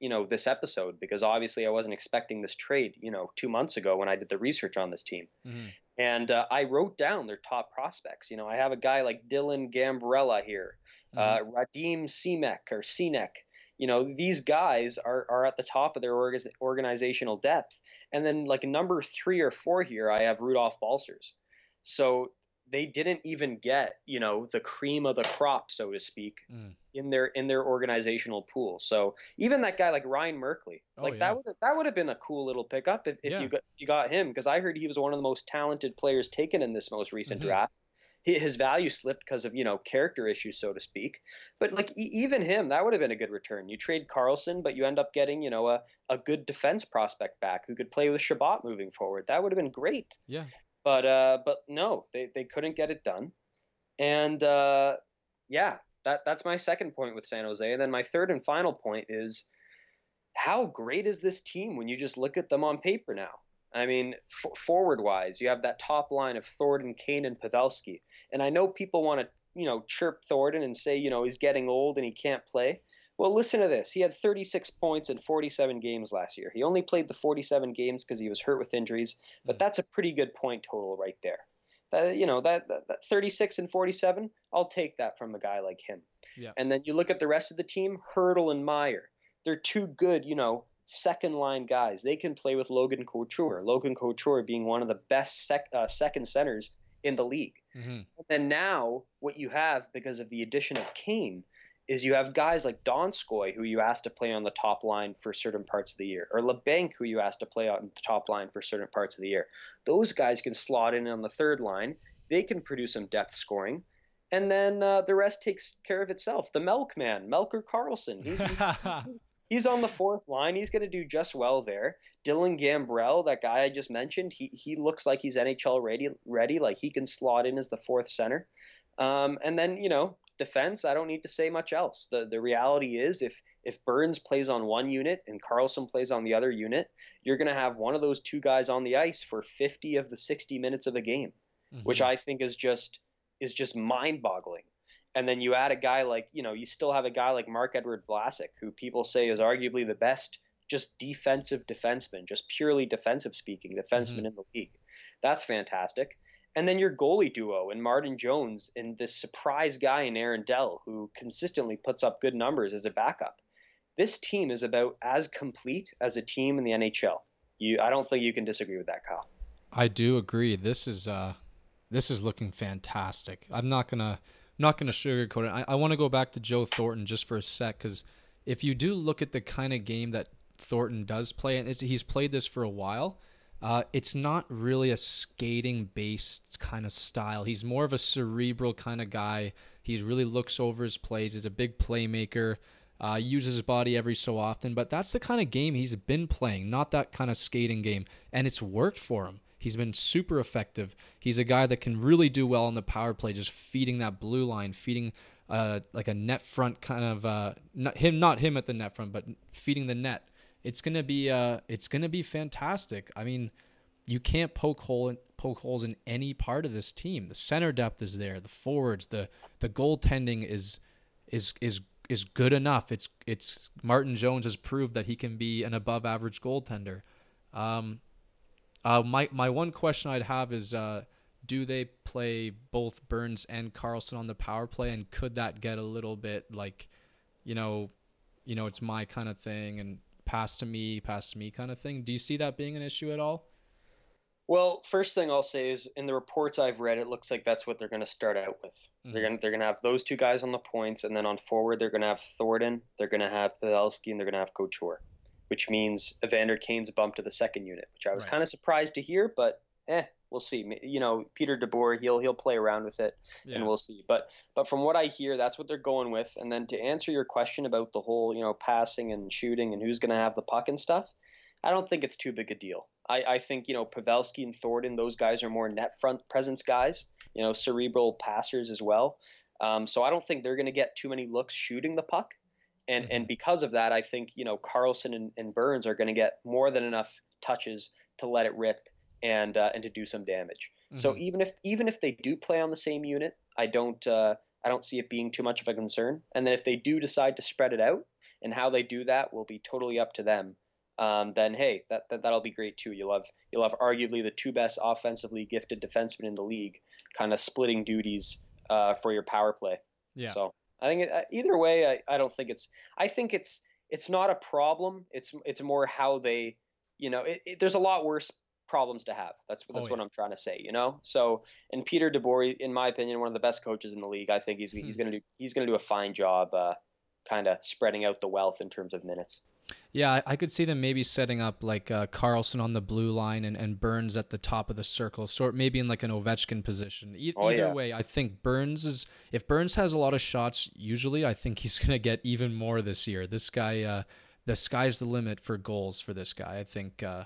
you know this episode because obviously I wasn't expecting this trade you know two months ago when I did the research on this team. Mhm. And uh, I wrote down their top prospects. You know, I have a guy like Dylan Gambrella here, uh, Radim Simek or Sinek. You know, these guys are, are at the top of their org- organizational depth. And then, like number three or four here, I have Rudolfs Balcers. So they didn't even get, you know, the cream of the crop, so to speak, Mm. in their in their organizational pool. So even that guy like Ryan Merkley, Oh, like yeah. that would that would have been a cool little pickup if, if Yeah. you got you got him because I heard he was one of the most talented players taken in this most recent Mhm. draft. Hi- His value slipped because of you know character issues, so to speak. But like e- even him, that would have been a good return. You trade Karlsson, but you end up getting you know a, a good defense prospect back who could play with Chabot moving forward. That would have been great Yeah. But uh, but no, they, they couldn't get it done, and uh, yeah, that that's my second point with San Jose, and then my third and final point is how great is this team when you just look at them on paper now? I mean, f- forward wise, you have that top line of Thornton, Kane, and Pavelski, and I know people want to you know chirp Thornton and say you know he's getting old and he can't play. Well, listen to this. He had 36 points in 47 games last year. He only played the 47 games because he was hurt with injuries, but Mm. that's a pretty good point total right there. That you know that, that, that 36 and 47, I'll take that from a guy like him. Yeah. And then you look at the rest of the team, Hertl and Meier. They're two good, you know, second line guys. They can play with Logan Couture. Logan Couture being one of the best sec, uh, second centers in the league. Mhm. And then now, what you have because of the addition of Kane is you have guys like Donskoy, who you asked to play on the top line for certain parts of the year, or Labanc, who you asked to play on the top line for certain parts of the year. Those guys can slot in on the third line. They can produce some depth scoring. And then uh, the rest takes care of itself. The Milkman, Melker Karlsson, [laughs] he's, he's on the fourth line. He's going to do just well there. Dylan Gambrell, that guy I just mentioned, he he looks like he's NHL ready. Ready, like he can slot in as the fourth center. Um, and then you know defense. I don't need to say much else. The the reality is if if Burns plays on one unit and Karlsson plays on the other unit, you're going to have one of those two guys on the ice for 50 of the 60 minutes of the game, which Mhm. I think is just is just mind-boggling. And then you add a guy like, you know, you still have a guy like Marc-Edouard Vlasic, who people say is arguably the best just defensive defenseman, just purely defensive speaking defenseman in the league. That's fantastic. And then your goalie duo and Martin Jones and this surprise guy in Aaron Dell, who consistently puts up good numbers as a backup. This team is about as complete as a team in the NHL. You, I don't think you can disagree with that, Kyle. I do agree. This is uh, this is looking fantastic. I'm not gonna I'm not gonna sugarcoat it. I, I want to go back to Joe Thornton just for a sec because if you do look at the kind of game that Thornton does play, and he's played this for a while. Uh, it's not really a skating based kind of style. He's more of a cerebral kind of guy. He really looks over his plays. He's a big playmaker. Uh, uses his body every so often, but that's the kind of game he's been playing, not that kind of skating game, and it's worked for him. He's been super effective. He's a guy that can really do well on the power play, just feeding that blue line, feeding uh, like a net front kind of uh, not him, not him at the net front, but feeding the net. It's gonna be uh, it's gonna be fantastic. I mean, you can't poke hole in, poke holes in any part of this team. The center depth is there. The forwards, the the goaltending is is is is good enough. It's it's Martin Jones has proved that he can be an above average goaltender. Um, uh, my my one question I'd have is, uh, do they play both Burns and Karlsson on the power play, and could that get a little bit like, you know, you know, it's my kind of thing, and pass to me, pass to me kind of thing. Do you see that being an issue at all? Well, first thing I'll say is in the reports I've read, it looks like that's what they're going to start out with. Mm-hmm. They're going to they're going to have those two guys on the points, and then on forward they're going to have Thornton, they're going to have Pavelski, and they're going to have Couture, which means Evander Kane's bumped to the second unit, which I was right. kind of surprised to hear, but eh, we'll see. You know, Peter DeBoer, he'll he'll play around with it, yeah. and we'll see. But but from what I hear, that's what they're going with. And then to answer your question about the whole you know passing and shooting and who's going to have the puck and stuff, I don't think it's too big a deal. I, I think you know Pavelski and Thornton; those guys are more net front presence guys. You know, cerebral passers as well. Um, so I don't think they're going to get too many looks shooting the puck. And mm-hmm. and because of that, I think you know Karlsson and, and Burns are going to get more than enough touches to let it rip and uh, and to do some damage. Mm-hmm. So even if even if they do play on the same unit, I don't uh, I don't see it being too much of a concern. And then if they do decide to spread it out, and how they do that will be totally up to them um, then hey, that, that that'll be great too. You'll have you'll have arguably the two best offensively gifted defensemen in the league, kind of splitting duties uh, for your power play. Yeah. So I think it, uh, either way, I, I don't think it's I think it's it's not a problem. It's it's more how they, you know, it, it, there's a lot worse problems to have. That's that's oh, yeah. what I'm trying to say. You know. So and Peter DeBoer, in my opinion, one of the best coaches in the league. I think he's hmm. he's gonna do he's gonna do a fine job, uh, kind of spreading out the wealth in terms of minutes. Yeah, I could see them maybe setting up like uh, Karlsson on the blue line and, and Burns at the top of the circle, sort maybe in like an Ovechkin position. E- oh, either yeah. way, I think Burns is if Burns has a lot of shots, usually I think he's [laughs] gonna get even more this year. This guy, uh, the sky's the limit for goals for this guy. I think uh,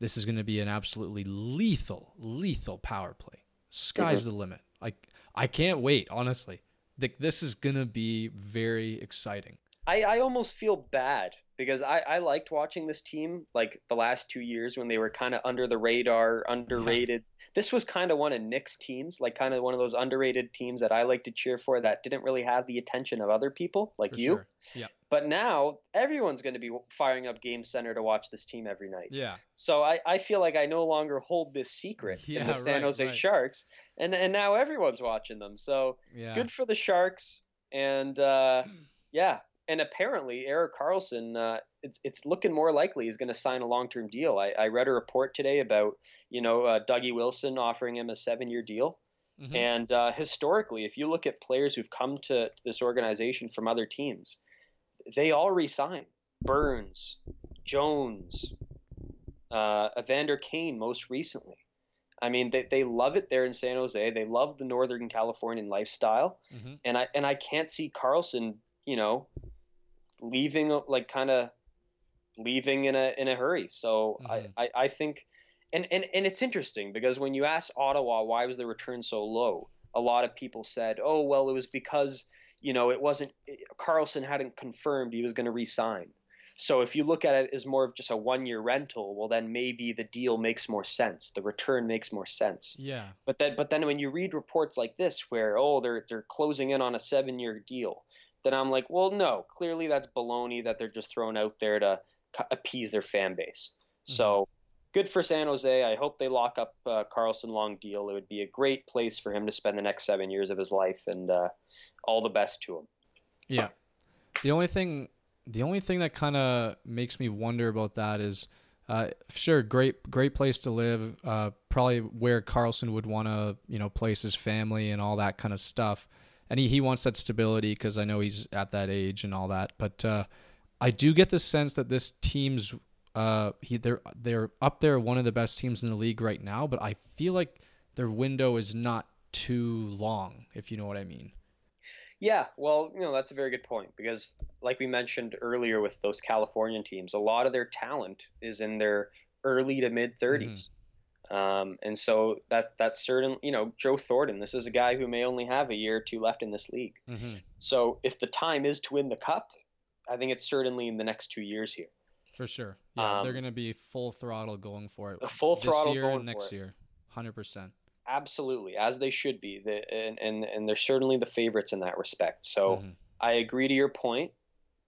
this is gonna be an absolutely lethal, lethal power play. Sky's mm-hmm. the limit. Like I can't wait, honestly. Like this is gonna be very exciting. I, I almost feel bad because I, I liked watching this team like the last two years when they were kind of under the radar, underrated. Yeah. This was kind of one of Nick's teams, like kind of one of those underrated teams that I like to cheer for that didn't really have the attention of other people like for you. Sure. Yeah. But now everyone's going to be firing up Game Center to watch this team every night. Yeah. So I, I feel like I no longer hold this secret yeah, in the San right, Jose right. Sharks, and and now everyone's watching them. So yeah. good for the Sharks, and uh, yeah, and apparently Erik Karlsson, uh, it's it's looking more likely he's going to sign a long term deal. I, I, read a report today about you know uh, Dougie Wilson offering him a seven year deal, mm-hmm. and uh, historically, if you look at players who've come to this organization from other teams, they all resign. Burns, Jones, uh, Evander Kane, most recently. I mean, they, they love it there in San Jose. They love the Northern Californian lifestyle, mm-hmm. and I and I can't see Karlsson, you know, leaving like kind of leaving in a in a hurry. So mm-hmm. I, I, I think and, and and it's interesting because when you ask Ottawa why was the return so low, a lot of people said, "Oh, well, it was because, you know, it wasn't Karlsson hadn't confirmed he was going to resign." So if you look at it as more of just a one-year rental, well then maybe the deal makes more sense. The return makes more sense. Yeah. But then but then when you read reports like this where oh they're they're closing in on a 7-year deal, then I'm like, well, no, clearly that's baloney that they're just throwing out there to appease their fan base. Mm-hmm. So good for San Jose. I hope they lock up uh, Karlsson long deal. It would be a great place for him to spend the next seven years of his life, and uh, all the best to him. Yeah. The only thing, the only thing that kind of makes me wonder about that is, uh, sure, great, great place to live. Uh, probably where Karlsson would want to, you know, place his family and all that kind of stuff and he, he wants that stability because I know he's at that age and all that. But uh, I do get the sense that this team's uh he they're they're up there one of the best teams in the league right now, but I feel like their window is not too long, if you know what I mean. Yeah, well, you know, that's a very good point because, like we mentioned earlier with those Californian teams, a lot of their talent is in their early to mid 30s. Um, and so that that's certain, you know, Joe Thornton, this is a guy who may only have a year or two left in this league. Mm-hmm. So if the time is to win the cup, I think it's certainly in the next two years here. For sure. Yeah, they're Um, gonna be full throttle going for it. Full this throttle year going next for it. year. Hundred percent. Absolutely, as they should be. The, and, and and they're certainly the favorites in that respect. So Mm-hmm. I agree to your point,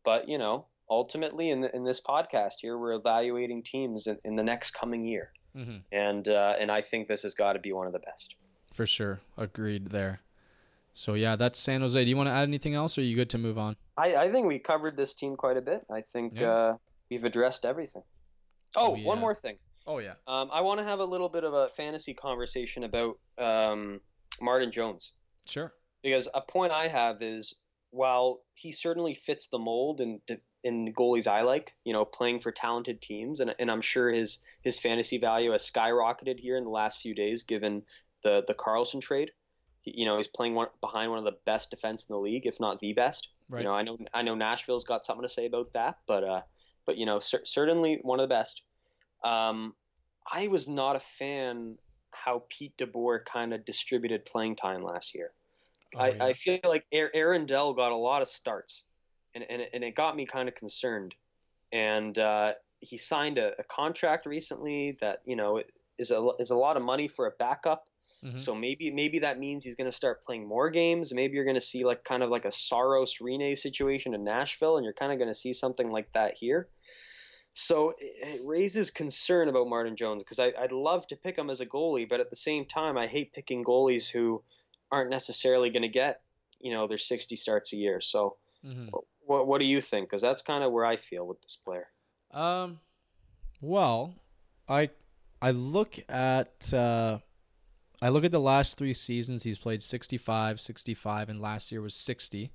but you know, ultimately in the, in this podcast here, we're evaluating teams in, in the next coming year, Mm-hmm. and uh, and I think this has got to be one of the best. For sure. Agreed there. So yeah, that's San Jose. Do you want to add anything else or are you good to move on? I, I think we covered this team quite a bit. I think Yeah. uh, we've addressed everything. Oh, Oh, one yeah. more thing. Oh yeah. Um, I want to have a little bit of a fantasy conversation about um, Martin Jones. Sure. because a point I have is while he certainly fits the mold and in goalies I like, you know, playing for talented teams, and, and I'm sure his his fantasy value has skyrocketed here in the last few days given the the Karlsson trade. He, you know, he's playing one, behind one of the best defense in the league, if not the best. Right. You know, I know I know Nashville's got something to say about that, but uh, but you know, cer- certainly one of the best. Um, I was not a fan how Pete DeBoer kind of distributed playing time last year. Oh, I, yeah. I feel like Aaron Dell got a lot of starts, and and, it- and it got me kind of concerned. And uh, he signed a, a contract recently that you know is a is a lot of money for a backup. Mhm. So maybe maybe that means he's going to start playing more games. Maybe you're going to see like kind of like a Saros Rinne situation in Nashville, and you're kind of going to see something like that here. So it, raises concern about Martin Jones because I'd love to pick him as a goalie, but at the same time, I hate picking goalies who aren't necessarily going to get you know their 60 starts a year. So Mhm. what what do you think? Because that's kind of where I feel with this player. Um, well, I I look at uh, I look at the last three seasons. He's played 65, 65, and last year was 60.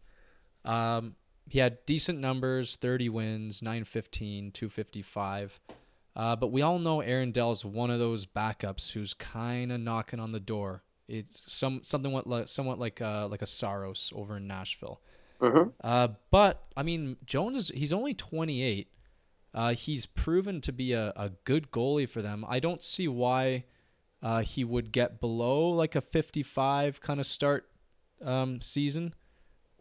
Um, he had decent numbers 30 wins, 915, 255. Uh, but we all know Aaron Dell's one of those backups who's kind of knocking on the door. It's some something what like somewhat like uh, like a Saros over in Nashville. Mm-hmm. Uh, but I mean, Jones is he's only 28. Uh, he's proven to be a, a good goalie for them. I don't see why uh, he would get below like a 55 kind of start um, season.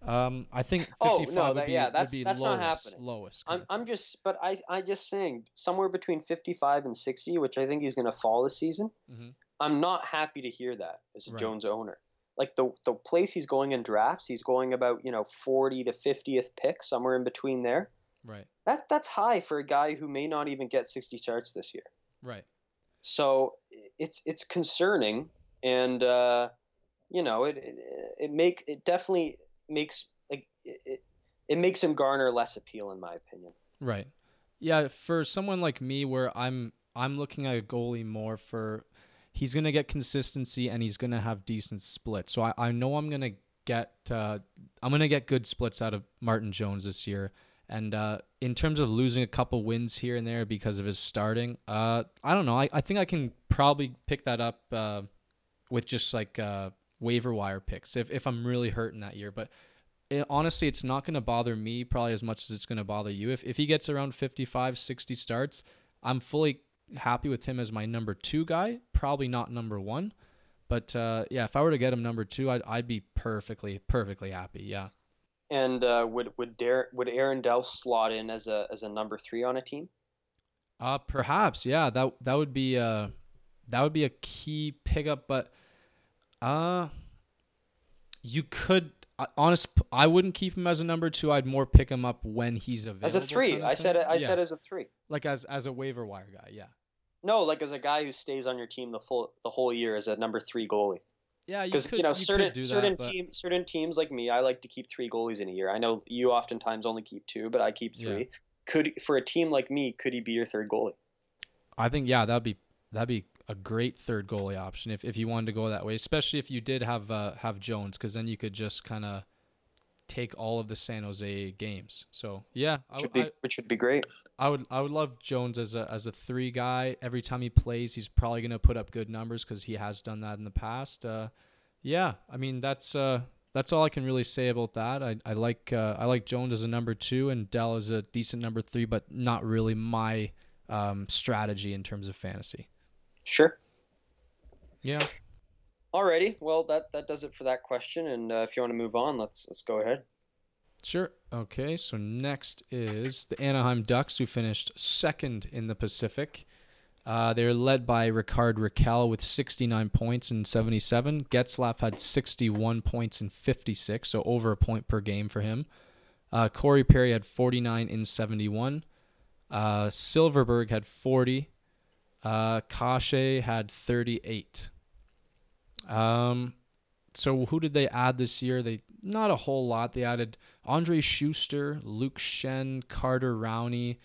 Um, I think 55 Oh, would, no, that- be, yeah, would that's- be that's not lowest. happening. Lowest. I'm, I'm just, but I, I just saying somewhere between 55 and 60, which I think he's going to fall this season. Mhm. I'm not happy to hear that as a Right. Jones owner. Like the the place he's going in drafts, he's going about you know 40 to 50th pick, somewhere in between there. right, That that's high for a guy who may not even get 60 starts this year. right. So it's it's concerning, and uh, you know it, it it make it definitely makes like it, it, makes him garner less appeal in my opinion. Right. Yeah, for someone like me where I'm I'm looking at a goalie more for he's gonna get consistency and he's gonna have decent splits. So I, I know I'm gonna get uh, I'm gonna get good splits out of Martin Jones this year. And uh, in terms of losing a couple wins here and there because of his starting, uh, I don't know. I, I think I can probably pick that up uh, with just like uh, waiver wire picks if, if I'm really hurting that year. But it, honestly, it's not going to bother me probably as much as it's going to bother you. If, if he gets around 55, 60 starts, I'm fully happy with him as my number two guy. Probably not number one. But uh, yeah, if I were to get him number two, I'd, I'd be perfectly, perfectly happy. Yeah. And uh, would would Dar- would Aaron Dell slot in as a as a number three on a team? Uh, perhaps, yeah. That that would be uh, that would be a key pickup, but uh, you could. Uh, honest, I wouldn't keep him as a number two. I'd more pick him up when he's available. As a three, kinda I said. I Yeah, said as a three. like as as a waiver wire guy. Yeah, No, like as a guy who stays on your team the full the whole year as a number three goalie. yeah. You Because could you, know you certain do certain that, but team certain teams like me, I like to keep three goalies in a year. I know you oftentimes only keep two, but I keep Yeah. three. Could for a team like me, could he be your third goalie? I think yeah, that'd be that'd be a great third goalie option if, if you wanted to go that way, especially if you did have uh, have Jones, because then you could just kind of take all of the San Jose games. So yeah, I, Should be, I, which would be great. I would I would love Jones as a as a three guy. Every time he plays, he's probably gonna put up good numbers because he has done that in the past. Uh, yeah, I mean that's uh, that's all I can really say about that. I, I like uh, I like Jones as a number two and Dell as a decent number three, but not really my um, strategy in terms of fantasy. Sure. Yeah. Alrighty. Well, that that does it for that question. And uh, if you want to move on, let's let's go ahead. Sure. Okay. So next is the Anaheim Ducks, who finished second in the Pacific. Uh, they're led by Rickard Rakell with 69 points and 77. Getzlaf had 61 points and 56, so over a point per game for him. Uh, Corey Perry had 49 in 71. Uh, Silfverberg had 40. Uh, Kase had 38. Um, so who did they add this year? They not a whole lot. They added Andre Sustr, Luke Schenn, Carter Rowney,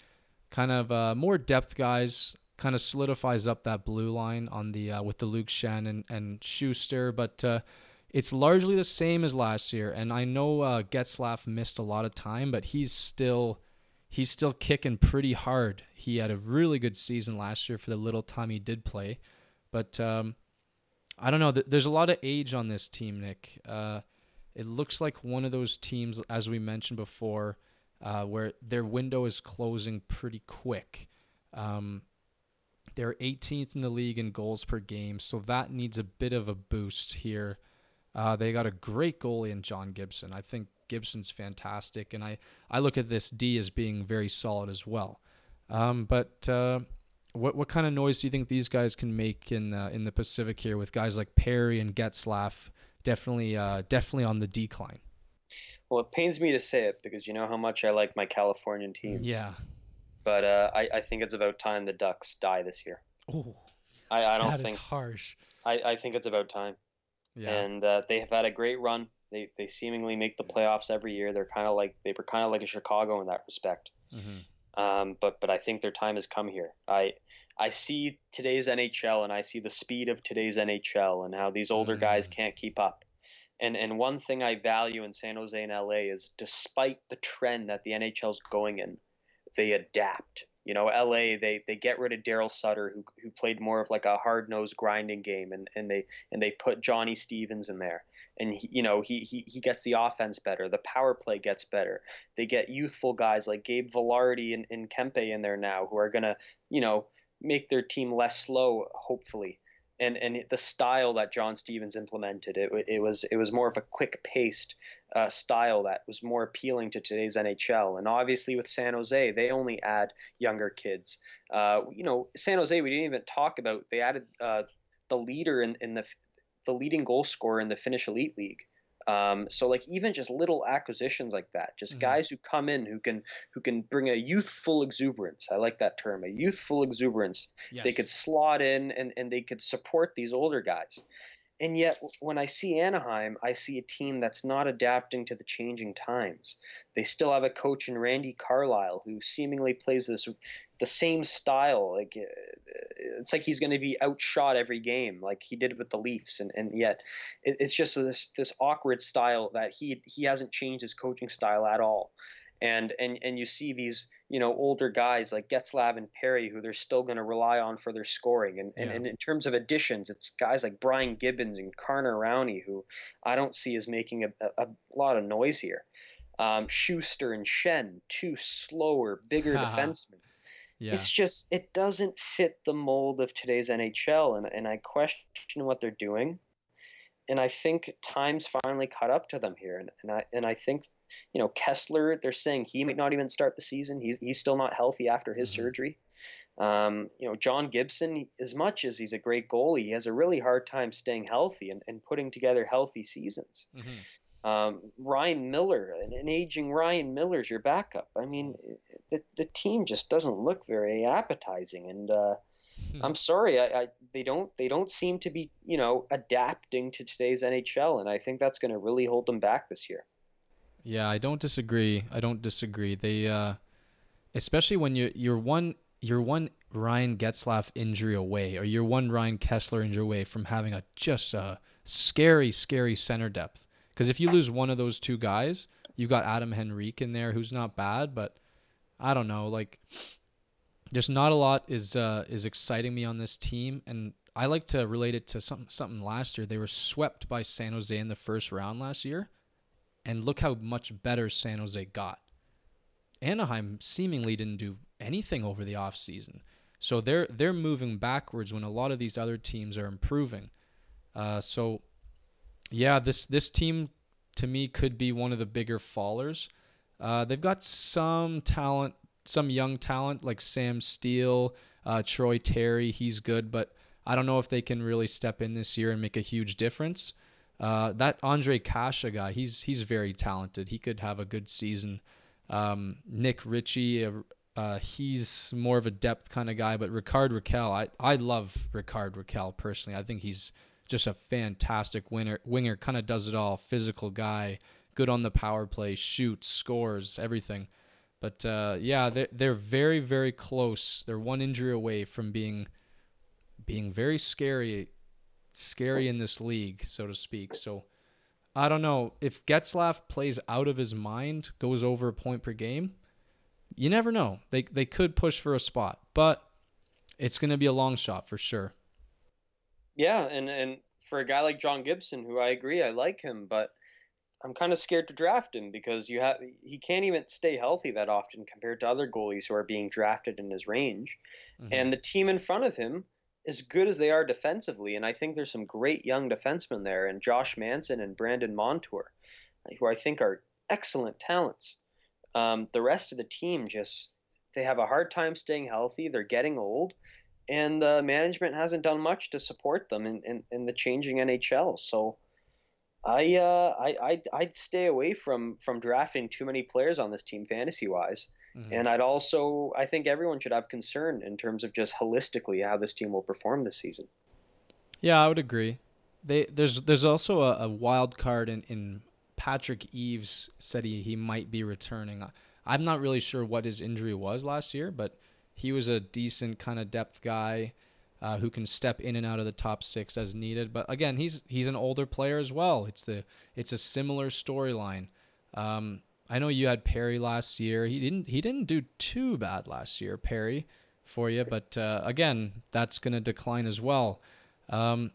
kind of uh, more depth guys. Kind of solidifies up that blue line on the uh, with the Luke Schenn and, and Sustr, but uh, it's largely the same as last year. And I know uh, Getzlaf missed a lot of time, but he's still he's still kicking pretty hard. He had a really good season last year for the little time he did play, but um, I don't know. There's a lot of age on this team, Nick. Uh, it looks like one of those teams, as we mentioned before, uh, where their window is closing pretty quick. Um, they're 18th in the league in goals per game, so that needs a bit of a boost here. Uh, they got a great goalie in John Gibson. I think Gibson's fantastic, and I, I look at this D as being very solid as well. Um, but uh, what what kind of noise do you think these guys can make in uh, in the Pacific here with guys like Perry and Getzlaf definitely uh, definitely on the decline? Well, it pains me to say it because you know how much I like my Californian teams. Yeah. But uh, I, I think it's about time the Ducks die this year. Oh, I, I don't that think harsh. I, I think it's about time. Yeah. And uh, they have had a great run. They they seemingly make the playoffs every year. They're kind of like they were kind of like a Chicago in that respect. hmm Um, but but I think their time has come here. I I see today's NHL and I see the speed of today's NHL and how these older guys Mm. can't keep up. And and one thing I value in San Jose and LA is despite the trend that the NHL's going in, they adapt. You know, LA they they get rid of Daryl Sutter who who played more of like a hard nosed grinding game and, and they and they put Johnny Stevens in there. And he, you know, he, he he gets the offense better. The power play gets better. They get youthful guys like Gabe Vilardi and, and Kempe in there now who are gonna, you know, make their team less slow, hopefully. And and the style that John Stevens implemented, it, it was it was more of a quick paced uh, style that was more appealing to today's NHL. And obviously with San Jose, they only add younger kids. Uh, you know, San Jose, we didn't even talk about. They added uh, the leader in, in the the leading goal scorer in the Finnish Elite League. Um, so like even just little acquisitions like that, just Mhm. guys who come in who can who can bring a youthful exuberance. I like that term, a youthful exuberance Yes. they could slot in and, and they could support these older guys. And yet, when I see Anaheim, I see a team that's not adapting to the changing times. They still have a coach in Randy Carlyle who seemingly plays this the same style. Like uh, it's like he's going to be outshot every game, like he did with the Leafs. And and yet, it, it's just this this awkward style that he he hasn't changed his coaching style at all. And and and you see these you know older guys like Getzlaf and Perry who they're still going to rely on for their scoring. And, and Yeah. and in terms of additions, it's guys like Brian Gibbons and Carter Rowney who I don't see as making a, a, a lot of noise here. Um, Sustr and Schenn, two slower, bigger [laughs] defensemen. Yeah. It's just it doesn't fit the mold of today's NHL, and and I question what they're doing. And I think time's finally caught up to them here, and, and I and I think, you know, Kesler. They're saying he might not even start the season. He's he's still not healthy after his Mhm. surgery. Um, you know, John Gibson. As much as he's a great goalie, he has a really hard time staying healthy and, and putting together healthy seasons. Mhm. Um, Ryan Miller, an, an aging Ryan Miller's your backup. I mean, the the team just doesn't look very appetizing, and uh, Hmm. I'm sorry, I, I they don't they don't seem to be you know adapting to today's NHL, and I think that's going to really hold them back this year. Yeah, I don't disagree. I don't disagree. They, uh, especially when you're you're one you're one Ryan Getzlaf injury away, or you're one Ryan Kesler injury away from having a just a scary, scary center depth. Because if you lose one of those two guys, you've got Adam Henrique in there, who's not bad, but I don't know. Like, just not a lot is uh, is exciting me on this team, and I like to relate it to something something last year. They were swept by San Jose in the first round last year, and look how much better San Jose got. Anaheim seemingly didn't do anything over the offseason. So they're they're moving backwards when a lot of these other teams are improving. Uh, so yeah, this this team to me could be one of the bigger fallers. Uh, they've got some talent, some young talent like Sam Steel, uh, Troy Terry. He's good, but I don't know if they can really step in this year and make a huge difference. Uh, that Ondrej Kase guy, he's he's very talented. He could have a good season. Um, Nick Ritchie, uh, uh, he's more of a depth kind of guy, but Rickard Rakell, I, I love Rickard Rakell personally. I think he's just a fantastic winner, winger, kind of does it all. Physical guy, good on the power play, shoots, scores, everything. But uh, yeah, they're, they're very, very close. They're one injury away from being being very scary, scary in this league, so to speak. So I don't know if Getzlaf plays out of his mind, goes over a point per game. You never know. They they could push for a spot, but it's going to be a long shot for sure. Yeah, and and for a guy like John Gibson, who I agree, I like him, but I'm kind of scared to draft him because you have he can't even stay healthy that often compared to other goalies who are being drafted in his range. Mm-hmm. And the team in front of him, as good as they are defensively, and I think there's some great young defensemen there, and Josh Manson and Brandon Montour, who I think are excellent talents. Um, the rest of the team just they have a hard time staying healthy. They're getting old, and the management hasn't done much to support them in, in, in the changing NHL. So I, uh, I I'd, I'd stay away from from drafting too many players on this team fantasy wise. Mm-hmm. And I'd also I think everyone should have concern in terms of just holistically how this team will perform this season. Yeah, I would agree. They there's there's also a, a wild card in, in Patrick Eaves said he, he might be returning. I'm not really sure what his injury was last year, but he was a decent kind of depth guy uh, who can step in and out of the top six as needed. But again, he's he's an older player as well. It's the it's a similar storyline. Um, I know you had Perry last year. He didn't he didn't do too bad last year, Perry, for you. But uh, again, that's going to decline as well. Um,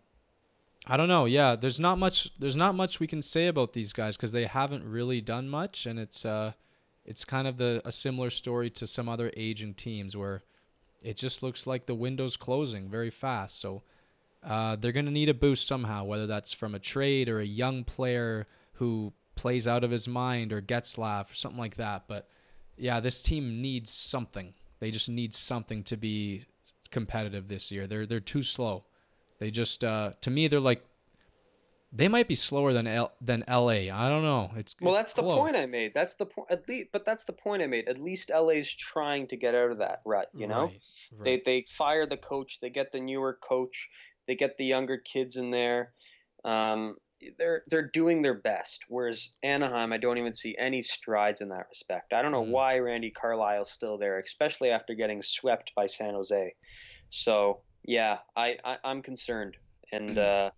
I don't know. Yeah, there's not much. There's not much we can say about these guys because they haven't really done much, and it's uh, it's kind of the a similar story to some other aging teams where it just looks like the window's closing very fast. So uh, they're going to need a boost somehow, whether that's from a trade or a young player who plays out of his mind or Getzlaf or something like that. But yeah, this team needs something. They just need something to be competitive this year. They're they're too slow. They just uh, to me they're like they might be slower than L- than LA. I don't know. It's well, it's that's close. the point I made. That's the point. At least, but that's the point I made. At least LA's trying to get out of that rut. You know, Right, right. they they fire the coach. They get the newer coach. They get the younger kids in there. Um, they're they're doing their best. Whereas Anaheim, I don't even see any strides in that respect. I don't know Mhm. why Randy Carlyle's still there, especially after getting swept by San Jose. So yeah, I, I I'm concerned, and [clears throat] uh,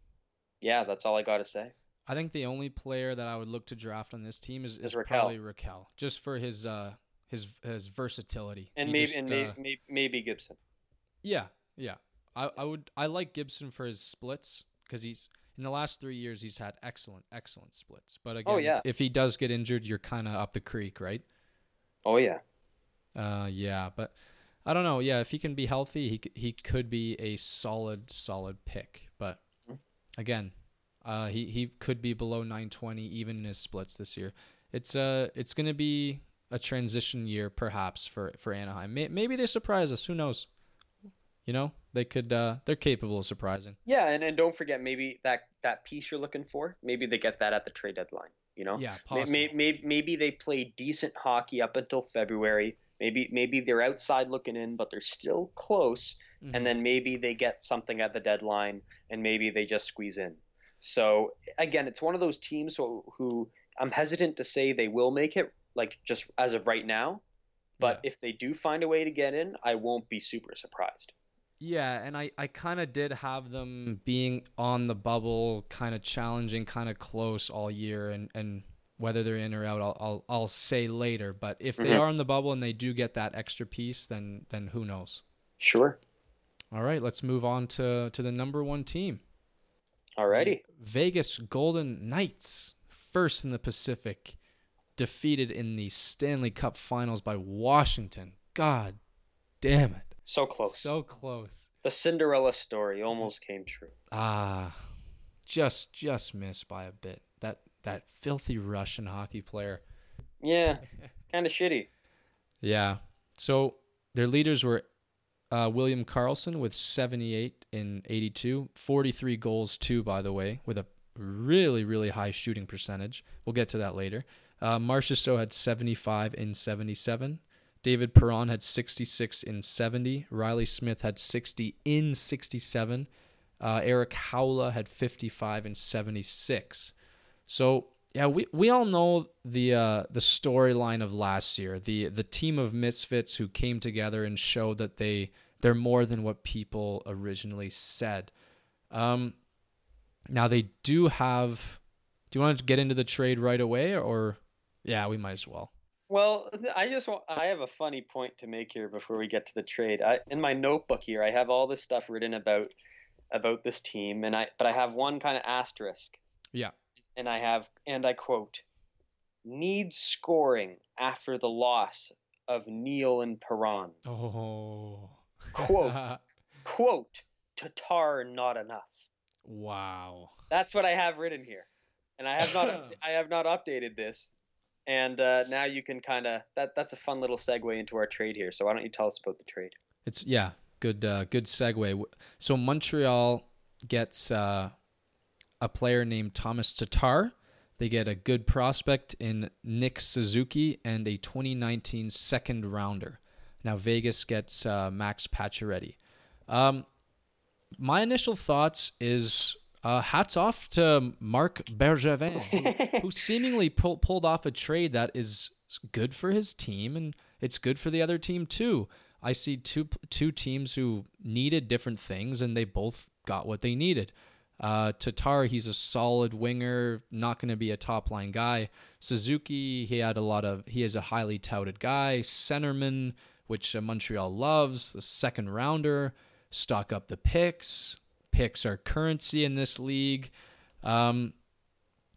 yeah, that's all I got to say. I think the only player that I would look to draft on this team is, Is is Rakell. probably Rakell, just for his uh his his versatility. And maybe just, and uh, maybe, maybe maybe Gibson. Yeah, yeah. I, I would I like Gibson for his splits because he's in the last three years he's had excellent excellent splits. But again, Oh, if- yeah. if, he does get injured, you're kind of up the creek, right? Oh yeah. Uh, yeah. But I don't know. Yeah, if he can be healthy, he he could be a solid solid pick. But Mhm. again, uh, he he could be below 920 even in his splits this year. It's uh it's gonna be a transition year perhaps for for Anaheim. May, maybe they surprise us. Who knows? You know, they could. Uh, they're capable of surprising. Yeah, and, and don't forget maybe that that piece you're looking for, maybe they get that at the trade deadline. You know, Yeah, May- possible. may- may- maybe they play decent hockey up until February. Maybe maybe they're outside looking in, but they're still close. Mhm. And then maybe they get something at the deadline, and maybe they just squeeze in. So again, it's one of those teams who, who I'm hesitant to say they will make it, like just as of right now. But Yeah. if they do find a way to get in, I won't be super surprised. Yeah, and I, I kind of did have them being on the bubble, kind of challenging, kind of close all year, and, and Whether they're in or out, I'll I'll, I'll say later. But if they Mhm. are in the bubble and they do get that extra piece, then then who knows? Sure. All right, let's move on to to the number one team. Alrighty. Vegas Golden Knights, first in the Pacific, defeated in the Stanley Cup Finals by Washington. God damn it. So close. So close. the Cinderella story almost came true. Ah, just just missed by a bit. That that filthy Russian hockey player. Yeah. [laughs] kind of shitty. Yeah. So their leaders were uh, William Karlsson with 78 in 82, 43 goals too, by the way, with a really really high shooting percentage. We'll get to that later. Uh, Marchessault had 75 in 77. David Perron had 66 in 70. Reilly Smith had 60 in 67. Uh, Erik Haula had 55 and 76. So yeah, we, we all know the uh, the storyline of last year. The the team of misfits who came together and showed that they they're more than what people originally said. Um, now they do have. Do you want to get into the trade right away, or yeah, we might as well. Well, I just want, I have a funny point to make here before we get to the trade. I, in my notebook here, I have all this stuff written about about this team, and I but I have one kind of asterisk. Yeah. And I have, and I quote, needs scoring after the loss of Neal and Perron. Oh. Quote, [laughs] quote, Tatar not enough. wow. That's what I have written here, and I have not [laughs] I have not updated this. And uh, now you can kind of that that's a fun little segue into our trade here. So why don't you tell us about the trade? It's yeah, good uh, good segue. So Montreal gets uh, a player named Thomas Tatar. They get a good prospect in Nick Suzuki and a 2019 second rounder. Now Vegas gets uh, Max Pacioretty. Um, my initial thoughts is uh, hats off to Marc Bergevin, who, who [laughs] seemingly pull, pulled off a trade that is good for his team and it's good for the other team too. I see two two teams who needed different things and they both got what they needed. Uh, Tatar, he's a solid winger, not going to be a top line guy. Suzuki, he had a lot of, he is a highly touted guy. Centerman, which uh, Montreal loves, the second rounder. Stock up the picks. Picks are currency in this league. Um,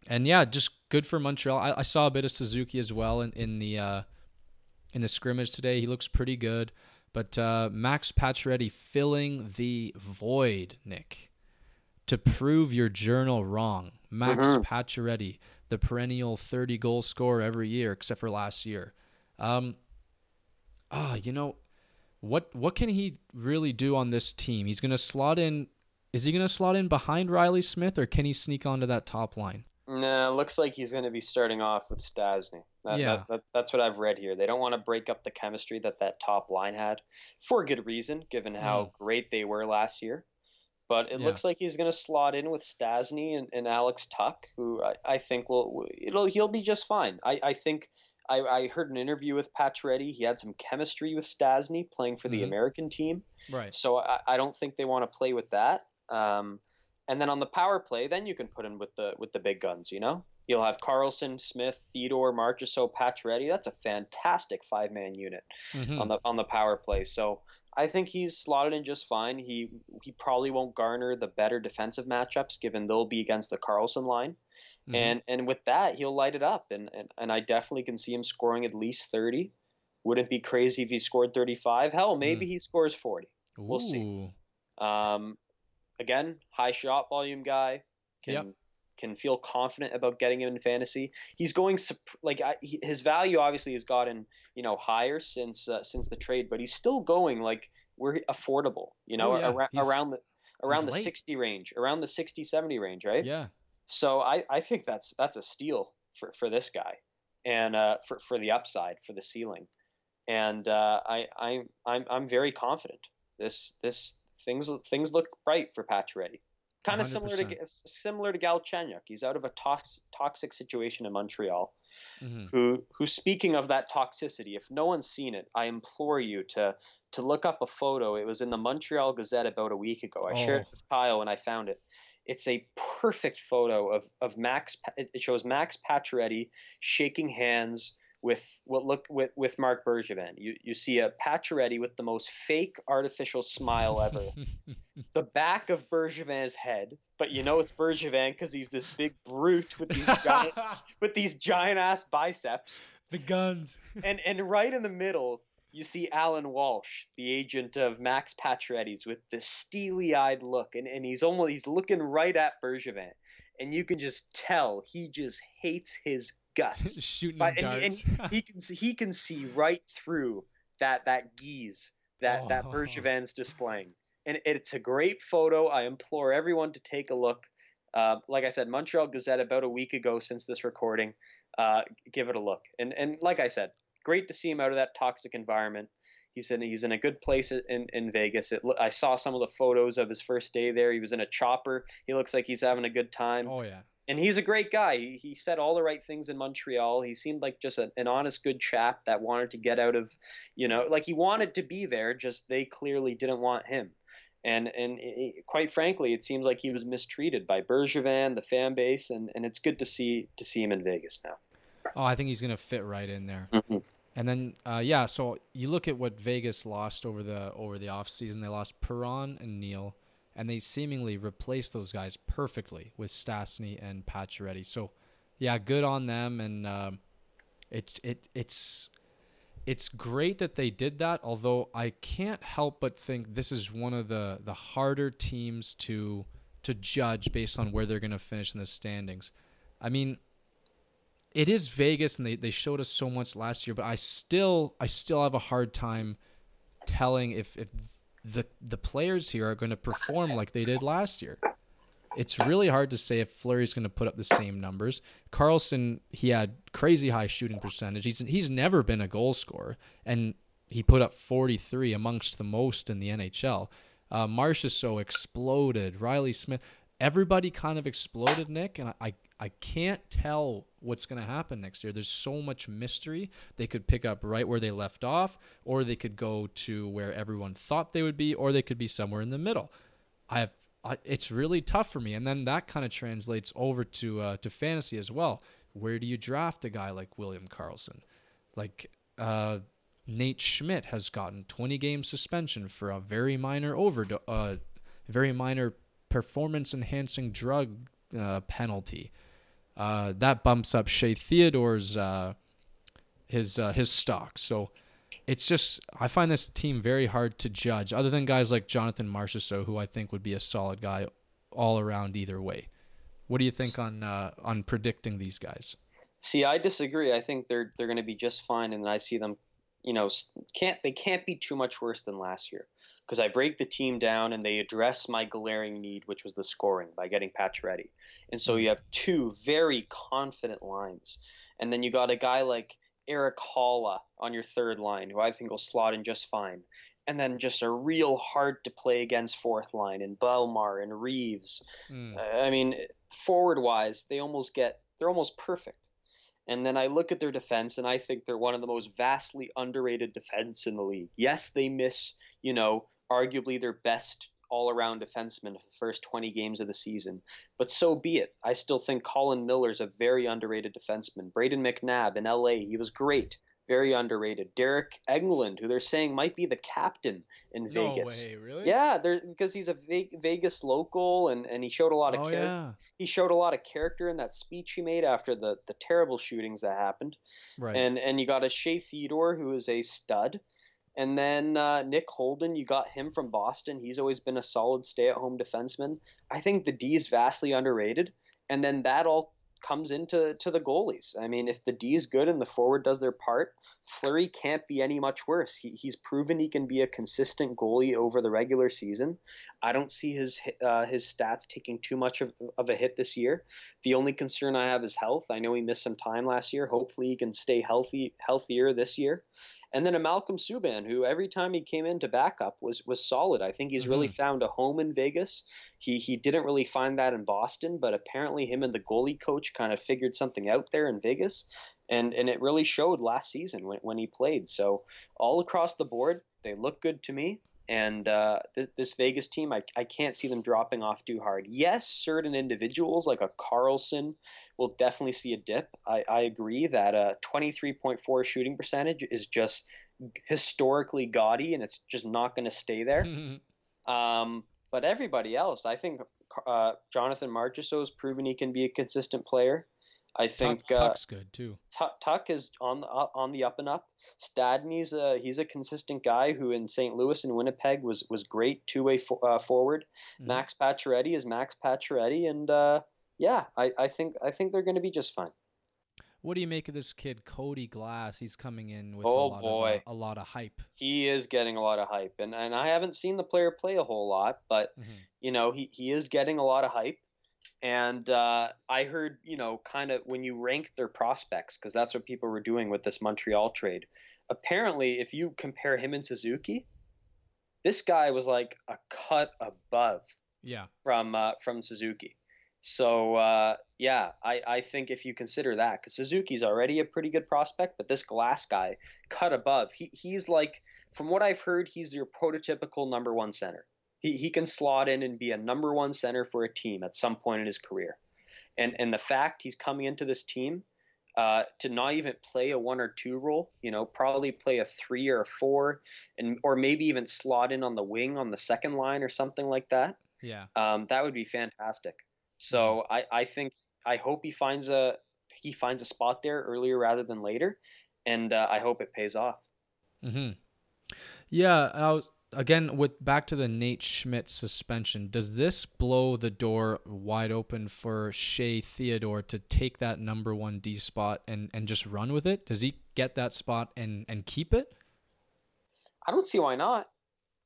and yeah, just good for Montreal. I, I saw a bit of Suzuki as well in, in the uh, in the scrimmage today. He looks pretty good. But uh, Max Pacioretty filling the void, Nick, to prove your journal wrong. Max Mhm. Pacioretty, the perennial 30 goal scorer every year except for last year. Um, ah, you know, what what can he really do on this team? He's gonna slot in. Is he gonna slot in behind Reilly Smith, or can he sneak onto that top line? No, looks like he's going to be starting off with Stastny. That, Yeah. that, that, that's what I've read here. They don't want to break up the chemistry that that top line had, for good reason, given how great they were last year. But it Yeah. looks like he's going to slot in with Stastny and, and Alex Tuch, who I, I think will it'll he'll be just fine. I, I think I, I heard an interview with Pacioretty. He had some chemistry with Stastny playing for the Mhm. American team. Right. So I, I don't think they want to play with that. Um, and then on the power play, then you can put in with the with the big guns. You know, you'll have Karlsson, Smith, Theodore, Marchessault, Pacioretty. That's a fantastic five man unit Mhm. on the on the power play. So I think he's slotted in just fine. He he probably won't garner the better defensive matchups given they'll be against the Karlsson line. Mhm. And and with that, he'll light it up. And, and and I definitely can see him scoring at least thirty. Wouldn't be crazy if he scored thirty five. Hell, maybe he scores forty. we'll see. Um, again, high shot volume guy can Yep. can feel confident about getting him in fantasy. He's going like I, he, his value obviously has gotten you know higher since uh, since the trade, but he's still going like we're affordable. You know, Oh, yeah. around, around the around the late. 60 range, around the 60 70 range, right? Yeah. So I, I think that's that's a steal for, for this guy, and uh, for for the upside for the ceiling, and uh, I I'm I'm I'm very confident. This this things things look bright for Pacioretty. Kind of similar to 100%. similar to Galchenyuk. He's out of a tox, toxic situation in Montreal. Mhm. Who who speaking of that toxicity, if no one's seen it, I implore you to to look up a photo. It was in the Montreal Gazette about a week ago. I shared Oh. it with Kyle and I found it. It's a perfect photo of of Max. It shows Max Pacioretty shaking hands with what look with with Marc Bergevin. You you see a Pacioretty with the most fake artificial smile ever. [laughs] the back of Bergevin's head, but you know it's Bergevin because he's this big brute with these giant [laughs] with these giant ass biceps. the guns. And and right in the middle, you see Allan Walsh, the agent of Max Pacioretty's, with this steely-eyed look, and, and he's almost he's looking right at Bergevin, and you can just tell he just hates his guts. [laughs] Shooting But, and, darts. and [laughs] he can see, he can see right through that that geese that that Oh. Bergevin's displaying, and it's a great photo. I implore everyone to take a look. Uh, like I said, Montreal Gazette about a week ago since this recording. Uh, give it a look, and and like I said, great to see him out of that toxic environment. He's in he's in a good place in in Vegas. It, I saw some of the photos of his first day there. He was in a chopper. He looks like he's having a good time oh yeah. And he's a great guy. He, he said all the right things in Montreal. He seemed like just a, an honest, good chap that wanted to get out of, you know, like he wanted to be there. Just they clearly didn't want him. And and it, quite frankly, it seems like he was mistreated by Bergevin, the fan base, and, and it's good to see to see him in Vegas now. Oh, I think he's gonna fit right in there. Mhm. And then uh, yeah, so you look at what Vegas lost over the over the offseason. They lost Perron and Neal, and they seemingly replaced those guys perfectly with Stastny and Pacioretty. So yeah, good on them. And um, it it it's it's great that they did that. Although I can't help but think this is one of the the harder teams to to judge based on where they're going to finish in the standings. I mean, it is Vegas and they, they showed us so much last year, but I still I still have a hard time telling if, if the the players here are going to perform like they did last year. It's really hard to say if Fleury's going to put up the same numbers. Karlsson, he had crazy high shooting percentage. He's he's never been a goal scorer, and he put up 43 amongst the most in the NHL. Uh, Marchessault exploded. Reilly Smith, everybody kind of exploded, Nick, and I, I can't tell what's going to happen next year. There's so much mystery. They could pick up right where they left off, or they could go to where everyone thought they would be, or they could be somewhere in the middle. I have I, it's really tough for me, and then that kind of translates over to uh, to fantasy as well. Where do you draft a guy like William Karlsson? Like uh, Nate Schmidt has gotten 20 game suspension for a very minor overdose, uh, very minor performance enhancing drug uh, penalty. Uh, that bumps up Shea Theodore's uh, his uh, his stock. So it's just I find this team very hard to judge, other than guys like Jonathan Marchessault, who I think would be a solid guy all around either way. What do you think on uh, on predicting these guys? See, I disagree. I think they're they're going to be just fine, and I see them, you know, can't they can't be too much worse than last year because I break the team down and they address my glaring need, which was the scoring by getting Pacioretty, and so you have two very confident lines, and then you got a guy like Erik Haula on your third line, who I think will slot in just fine. And then just a real hard to play against fourth line in Bellemare and Reaves. Mm. I mean, forward wise, they almost get they're almost perfect. And then I look at their defense, and I think they're one of the most vastly underrated defense in the league. Yes, they miss, you know, arguably their best all-around defenseman for the first 20 games of the season, but so be it. I still think Colin Miller's a very underrated defenseman. Brayden McNabb in LA, he was great, very underrated. Deryk Engelland, who they're saying might be the captain in Vegas. No way, really? Yeah, because he's a Vegas local and, and he showed a lot of Oh character. yeah. He showed a lot of character in that speech he made after the, the terrible shootings that happened. Right. And and you got a Shea Theodore who is a stud. And then uh, Nick Holden, you got him from Boston. He's always been a solid stay-at-home defenseman. I think the D is vastly underrated. And then that all comes into to the goalies. I mean, if the D is good and the forward does their part, Fleury can't be any much worse. He, he's proven he can be a consistent goalie over the regular season. I don't see his uh, his stats taking too much of, of a hit this year. The only concern I have is health. I know he missed some time last year. Hopefully, he can stay healthy healthier this year. And then a Malcolm Subban, who every time he came in to backup was was solid. I think he's really mm-hmm. found a home in Vegas. He he didn't really find that in Boston, but apparently him and the goalie coach kind of figured something out there in Vegas, and and it really showed last season when when he played. So all across the board, they look good to me. And uh, th- this Vegas team, I, I can't see them dropping off too hard. Yes, certain individuals like a Karlsson will definitely see a dip. I, I agree that a 23.4 shooting percentage is just historically gaudy and it's just not going to stay there. [laughs] Um, but everybody else, I think uh, Jonathan Marchessault has proven he can be a consistent player. I think Tuch, uh, Tuch's good too. Tuch, Tuch is on the uh, on the up and up. Stastny's a he's a consistent guy who in St. Louis and Winnipeg was was great two way fo- uh, forward. Mhm. Max Pacioretty is Max Pacioretty, and uh, yeah, I, I think I think they're going to be just fine. What do you make of this kid, Cody Glass? He's coming in with Oh, a lot boy. of uh, a lot of hype. He is getting a lot of hype, and and I haven't seen the player play a whole lot, but Mhm. you know he he is getting a lot of hype. And uh, I heard, you know, kind of when you rank their prospects, because that's what people were doing with this Montreal trade. Apparently, if you compare him and Suzuki, this guy was like a cut above Yeah. from uh, from Suzuki. So uh, yeah, I, I think if you consider that, because Suzuki's already a pretty good prospect, but this Glass guy cut above. He he's like, from what I've heard, he's your prototypical number one center. He he can slot in and be a number one center for a team at some point in his career, and and the fact he's coming into this team. Uh, to not even play a one or two role, you know, probably play a three or a four, and or maybe even slot in on the wing on the second line or something like that Yeah. um, that would be fantastic. So I, I think I hope he finds a he finds a spot there earlier rather than later, and uh, I hope it pays off. hmm Yeah, I was again with back to the Nate Schmidt suspension. Does this blow the door wide open for Shea Theodore to take that number one D spot and and just run with it? Does he get that spot and and keep it? I don't see why not.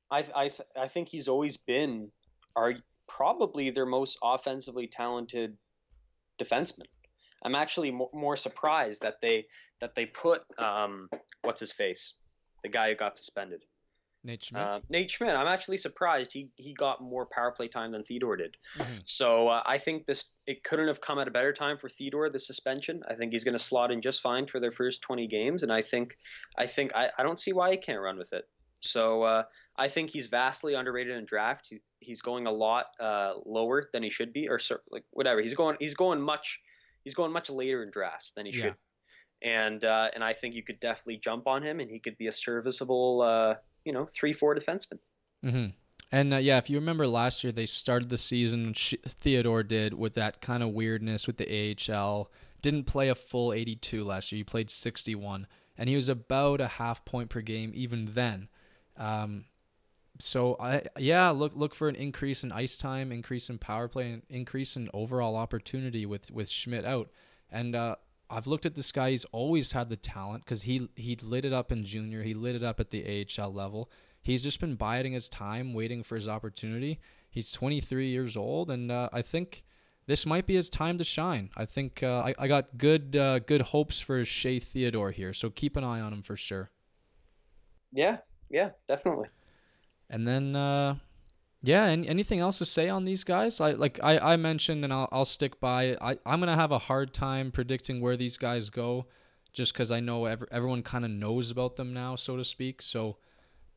I I I think he's always been are probably their most offensively talented defenseman. I'm actually mo- more surprised that they that they put um what's his face the guy who got suspended Nate Schmidt. uh, Nate Schmidt. I'm actually surprised he he got more power play time than Theodore did. Mhm. So uh, I think this it couldn't have come at a better time for Theodore. The suspension. I think he's going to slot in just fine for their first 20 games, and I think I think I, I don't see why he can't run with it. So uh, I think he's vastly underrated in draft. He, he's going a lot uh, lower than he should be, or like whatever. He's going he's going much he's going much later in drafts than he Yeah. should. And uh, and I think you could definitely jump on him, and he could be a serviceable uh, you know three four defenseman. hmm And uh, yeah, if you remember last year, they started the season. Theodore did with that kind of weirdness with the AHL. Didn't play a full 82 last year. He played 61, and he was about a half point per game even then. Um, so I yeah, look look for an increase in ice time, increase in power play, and increase in overall opportunity with with Schmidt out. And uh, I've looked at this guy. He's always had the talent because he he lit it up in junior. He lit it up at the AHL level. He's just been biding his time, waiting for his opportunity. He's 23 years old, and uh, I think this might be his time to shine. I think uh, I, I got good uh, good hopes for Shea Theodore here, so keep an eye on him for sure. Yeah, yeah, definitely. And then, uh, yeah, and anything else to say on these guys? I like I, I mentioned, and I'll I'll stick by. I I'm gonna have a hard time predicting where these guys go, just because I know ev- everyone kind of knows about them now, so to speak. So,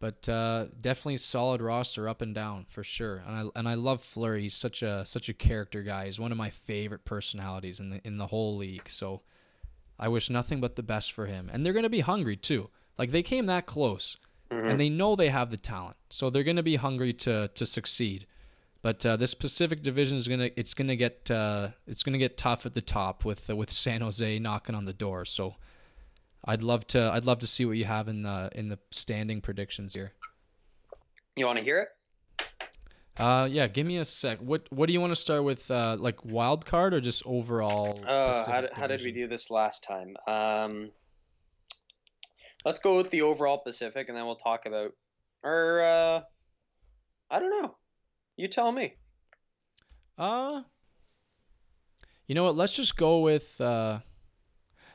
but uh, definitely solid roster up and down for sure. And I and I love Fleury. He's such a such a character guy. He's one of my favorite personalities in the in the whole league. So, I wish nothing but the best for him. And they're gonna be hungry too. Like they came that close and they know they have the talent, so they're going to be hungry to to succeed. But uh, this Pacific Division is gonna it's gonna get uh, it's gonna get tough at the top with uh, with San Jose knocking on the door. So I'd love to I'd love to see what you have in the in the standing predictions here. You want to hear it? Uh, yeah, give me a sec. What what do you want to start with? Uh, like wild card or just overall? Uh, how, d- how did we do this last time? Um, let's go with the overall Pacific, and then we'll talk about. Or uh, I don't know. You tell me. Uh You know what? Let's just go with uh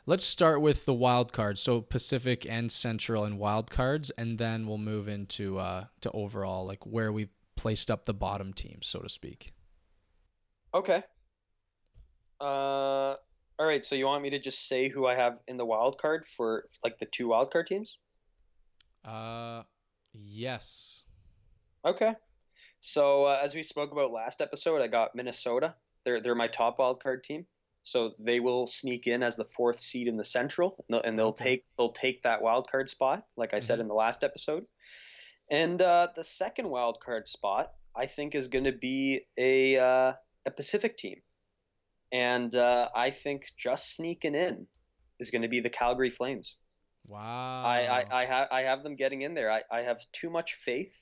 let's start with the wild cards. So Pacific and Central and wild cards and then we'll move into uh to overall like where we've placed up the bottom teams, so to speak. Okay. Uh, all right. So you want me to just say who I have in the wild card for like the two wild card teams? Uh yes. Okay. So uh, as we spoke about last episode, I got Minnesota. They're they're my top wild card team. So they will sneak in as the fourth seed in the Central, and they'll, and they'll Okay. take they'll take that wild card spot, like I said Mhm. in the last episode. And uh, the second wild card spot, I think, is going to be a uh, a Pacific team, and uh, I think just sneaking in is going to be the Calgary Flames. Wow. I, I, I have I have them getting in there. I, I have too much faith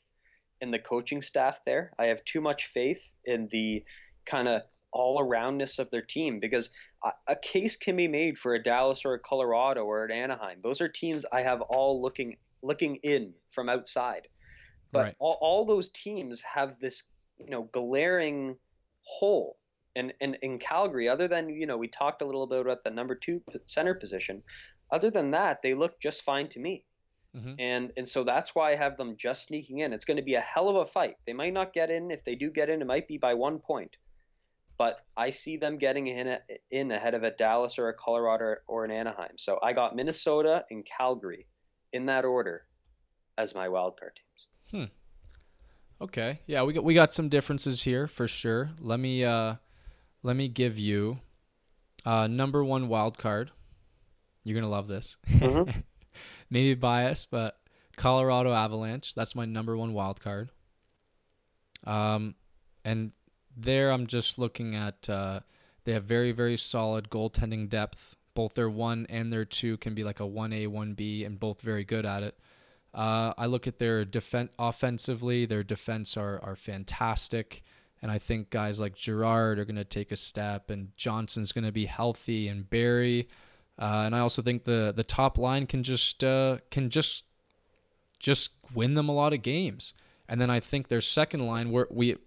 in the coaching staff there. I have too much faith in the kind of all aroundness of their team because a, a case can be made for a Dallas or a Colorado or an Anaheim. Those are teams I have all looking looking in from outside. But Right. all, all those teams have this, you know, glaring hole. And, and in Calgary, other than, you know, we talked a little bit about the number two center position, other than that, they look just fine to me. Mhm. And and so that's why I have them just sneaking in. It's going to be a hell of a fight. They might not get in. If they do get in, it might be by one point. But I see them getting in, in ahead of a Dallas or a Colorado or an Anaheim. So I got Minnesota and Calgary in that order as my wild card teams. Hmm okay. Yeah, we got we got some differences here for sure. Let me uh let me give you uh number 1 wild card. You're going to love this. Mhm. [laughs] Maybe biased, but Colorado Avalanche, that's my number 1 wild card. Um and there I'm just looking at uh they have very very solid goaltending depth. Both their 1 and their 2 can be like a 1A, 1B and both very good at it. Uh, I look at their defense offensively. Their defense are are fantastic, and I think guys like Girard are going to take a step, and Johnson's going to be healthy, and Barrie, uh, and I also think the the top line can just uh, can just just win them a lot of games. And then I think their second line, where we,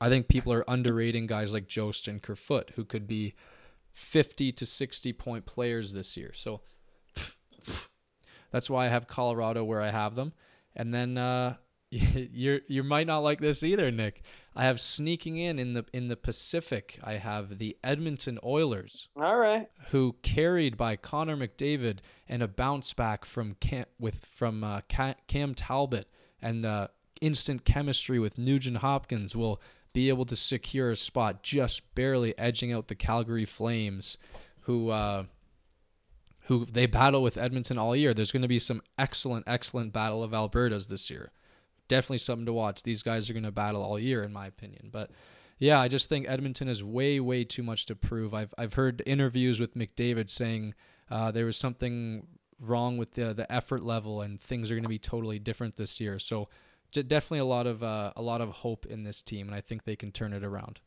I think people are underrating guys like Jost and Kerfoot, who could be fifty to sixty point players this year. So [laughs] that's why I have Colorado where I have them. And then uh, [laughs] you you might not like this either, Nick. I have sneaking in in the in the Pacific. I have the Edmonton Oilers, All right. who carried by Connor McDavid and a bounce back from Cam, with from uh, Cam Talbot and uh, instant chemistry with Nugent Hopkins will be able to secure a spot, just barely edging out the Calgary Flames, who. Uh, who they battle with Edmonton all year. There's going to be some excellent, excellent battle of Albertas this year. Definitely something to watch. These guys are going to battle all year, in my opinion. But yeah, I just think Edmonton has way, way too much to prove. I've I've heard interviews with McDavid saying uh, there was something wrong with the the effort level and things are going to be totally different this year. So j- definitely a lot of uh, a lot of hope in this team, and I think they can turn it around.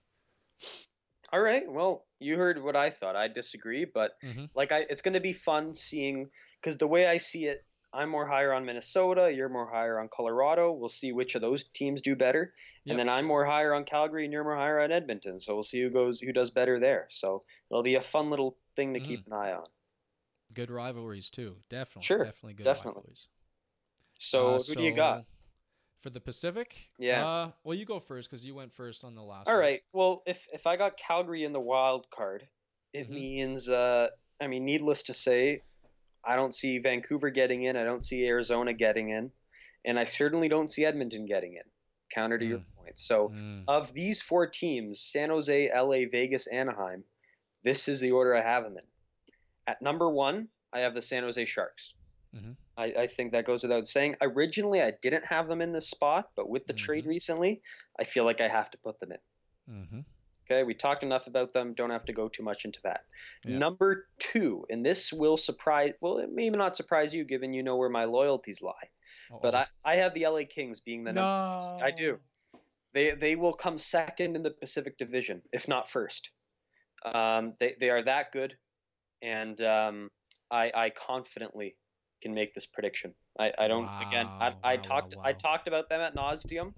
All right. Well, you heard what I thought. I disagree, but Mhm. like I, it's going to be fun seeing because the way I see it, I'm more higher on Minnesota. You're more higher on Colorado. We'll see which of those teams do better, Yep. and then I'm more higher on Calgary, and you're more higher on Edmonton. So we'll see who goes, who does better there. So it'll be a fun little thing to keep an eye on. Good rivalries too. Definitely, Sure, definitely good definitely. rivalries. So Uh, who do you got? for the Pacific? Yeah. Uh, well, you go first because you went first on the last. All one. right. Well, if if I got Calgary in the wild card, it Mhm. means uh, I mean, needless to say, I don't see Vancouver getting in. I don't see Arizona getting in, and I certainly don't see Edmonton getting in. Counter to your point. So Mm, of these four teams, San Jose, LA, Vegas, Anaheim, this is the order I have them in. At number one, I have the San Jose Sharks. Mhm. I, I think that goes without saying. Originally, I didn't have them in this spot, but with the trade Mhm. recently, I feel like I have to put them in. mhm. Okay, we talked enough about them. Don't have to go too much into that. Yeah. Number two, and this will surprise, well, it may not surprise you given you know where my loyalties lie. But Uh-oh. I, I have the LA Kings being the number. I do. They they will come second in the Pacific Division, if not first. Um, they they are that good, and um, I I confidently can make this prediction. I, I don't again. I, I wow, talked wow, I talked about them at nauseum.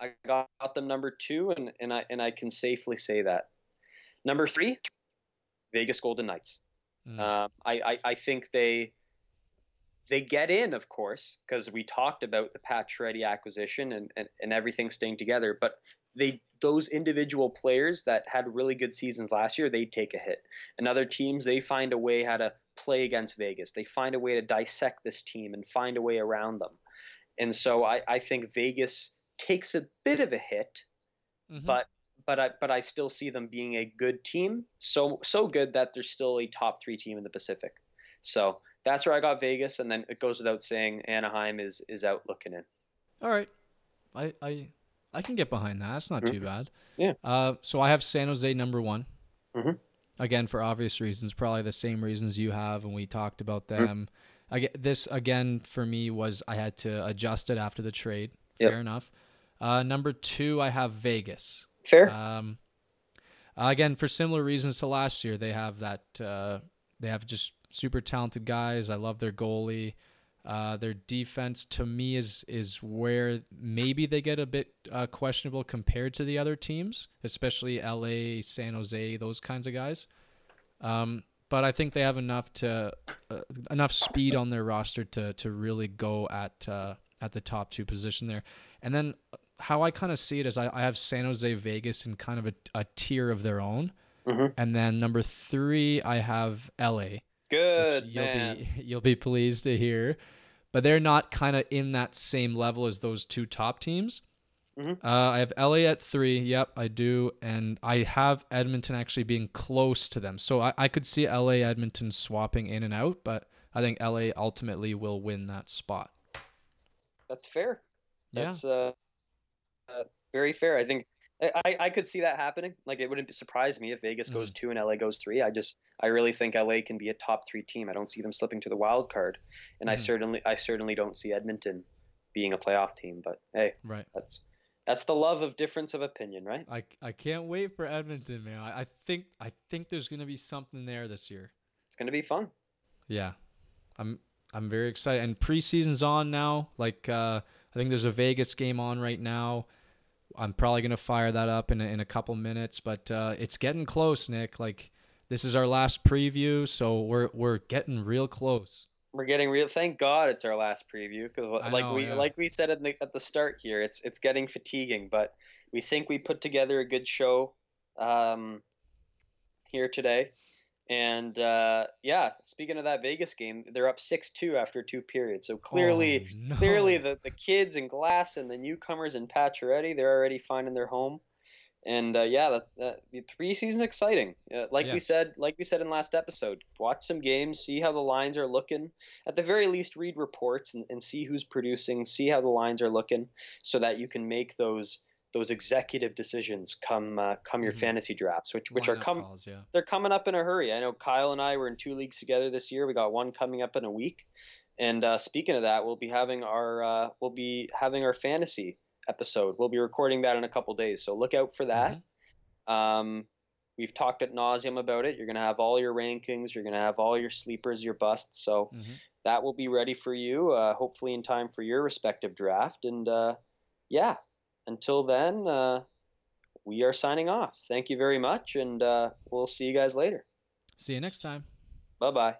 I got them number two, and, and I and I can safely say that. Number three, Vegas Golden Knights. Mm. Um, I, I I think they they get in, of course, because we talked about the Pacioretty acquisition and, and, and everything staying together. But they those individual players that had really good seasons last year, they take a hit. And other teams, they find a way how to play against Vegas. They find a way to dissect this team and find a way around them. And so I, I think Vegas takes a bit of a hit, Mhm. but but I but I still see them being a good team. So so good that they're still a top three team in the Pacific. So that's where I got Vegas, and then it goes without saying Anaheim is is out looking in. All right, I I I can get behind that. That's not too bad. Yeah. Uh, so I have San Jose number one. Mhm. Again, for obvious reasons, probably the same reasons you have, and we talked about Mm-hmm. them. I get this again for me was I had to adjust it after the trade. Yep. Fair enough. Uh, number two, I have Vegas. Fair. Um, again, for similar reasons to last year, they have that. Uh, they have just super talented guys. I love their goalie. Uh, their defense to me is is where maybe they get a bit uh, questionable compared to the other teams, especially LA, San Jose, those kinds of guys. Um, but I think they have enough to uh, enough speed on their roster to to really go at uh, at the top two position there. And then how I kind of see it is I, I have San Jose, Vegas in kind of a, a tier of their own. Mhm. And then number three, I have LA Good you'll man. be [laughs] you'll be pleased to hear. But they're not kind of in that same level as those two top teams. Mhm. Uh, I have LA at three. Yep, I do, and I have Edmonton actually being close to them. So I, I could see LA Edmonton swapping in and out, but I think LA ultimately will win that spot. That's fair. Yeah. That's uh, uh, very fair. I think I, I could see that happening. Like it wouldn't surprise me if Vegas goes two and LA goes three. I just I really think LA can be a top three team. I don't see them slipping to the wild card, and I Mhm. certainly I certainly don't see Edmonton being a playoff team. But hey, Right. that's that's the love of difference of opinion, right? I, I can't wait for Edmonton, man. I, I think I think there's gonna be something there this year. It's gonna be fun. Yeah, I'm I'm very excited. And preseason's on now. Like uh, I think there's a Vegas game on right now. I'm probably gonna fire that up in a, in a couple minutes, but uh, it's getting close, Nick. Like this is our last preview, so we're we're getting real close. We're getting real. Thank God it's our last preview because, like know, we yeah. like we said at the at the start here, it's it's getting fatiguing. But we think we put together a good show um, here today. And uh, yeah, speaking of that Vegas game, they're up six two after two periods. So clearly, Oh, no. clearly the, the kids in Glass and the newcomers in Pacioretty, they're already finding their home. And uh, yeah, that, that, the preseason's exciting. Uh, like Yeah. we said, like we said in last episode, watch some games, see how the lines are looking. At the very least, read reports and, and see who's producing, see how the lines are looking, so that you can make those those executive decisions come uh, come your Mhm. fantasy drafts, which which are come yeah. they're coming up in a hurry. I know Kyle and I were in two leagues together this year. We got one coming up in a week. And uh, speaking of that, we'll be having our uh, we'll be having our fantasy episode. We'll be recording that in a couple days, so look out for that. Um, we've talked at nauseum about it. You're gonna have all your rankings. You're gonna have all your sleepers, your busts. So Mhm. that will be ready for you, uh, hopefully in time for your respective draft. And uh, yeah, until then, uh, we are signing off. Thank you very much, and uh, we'll see you guys later. See you next time. Bye bye.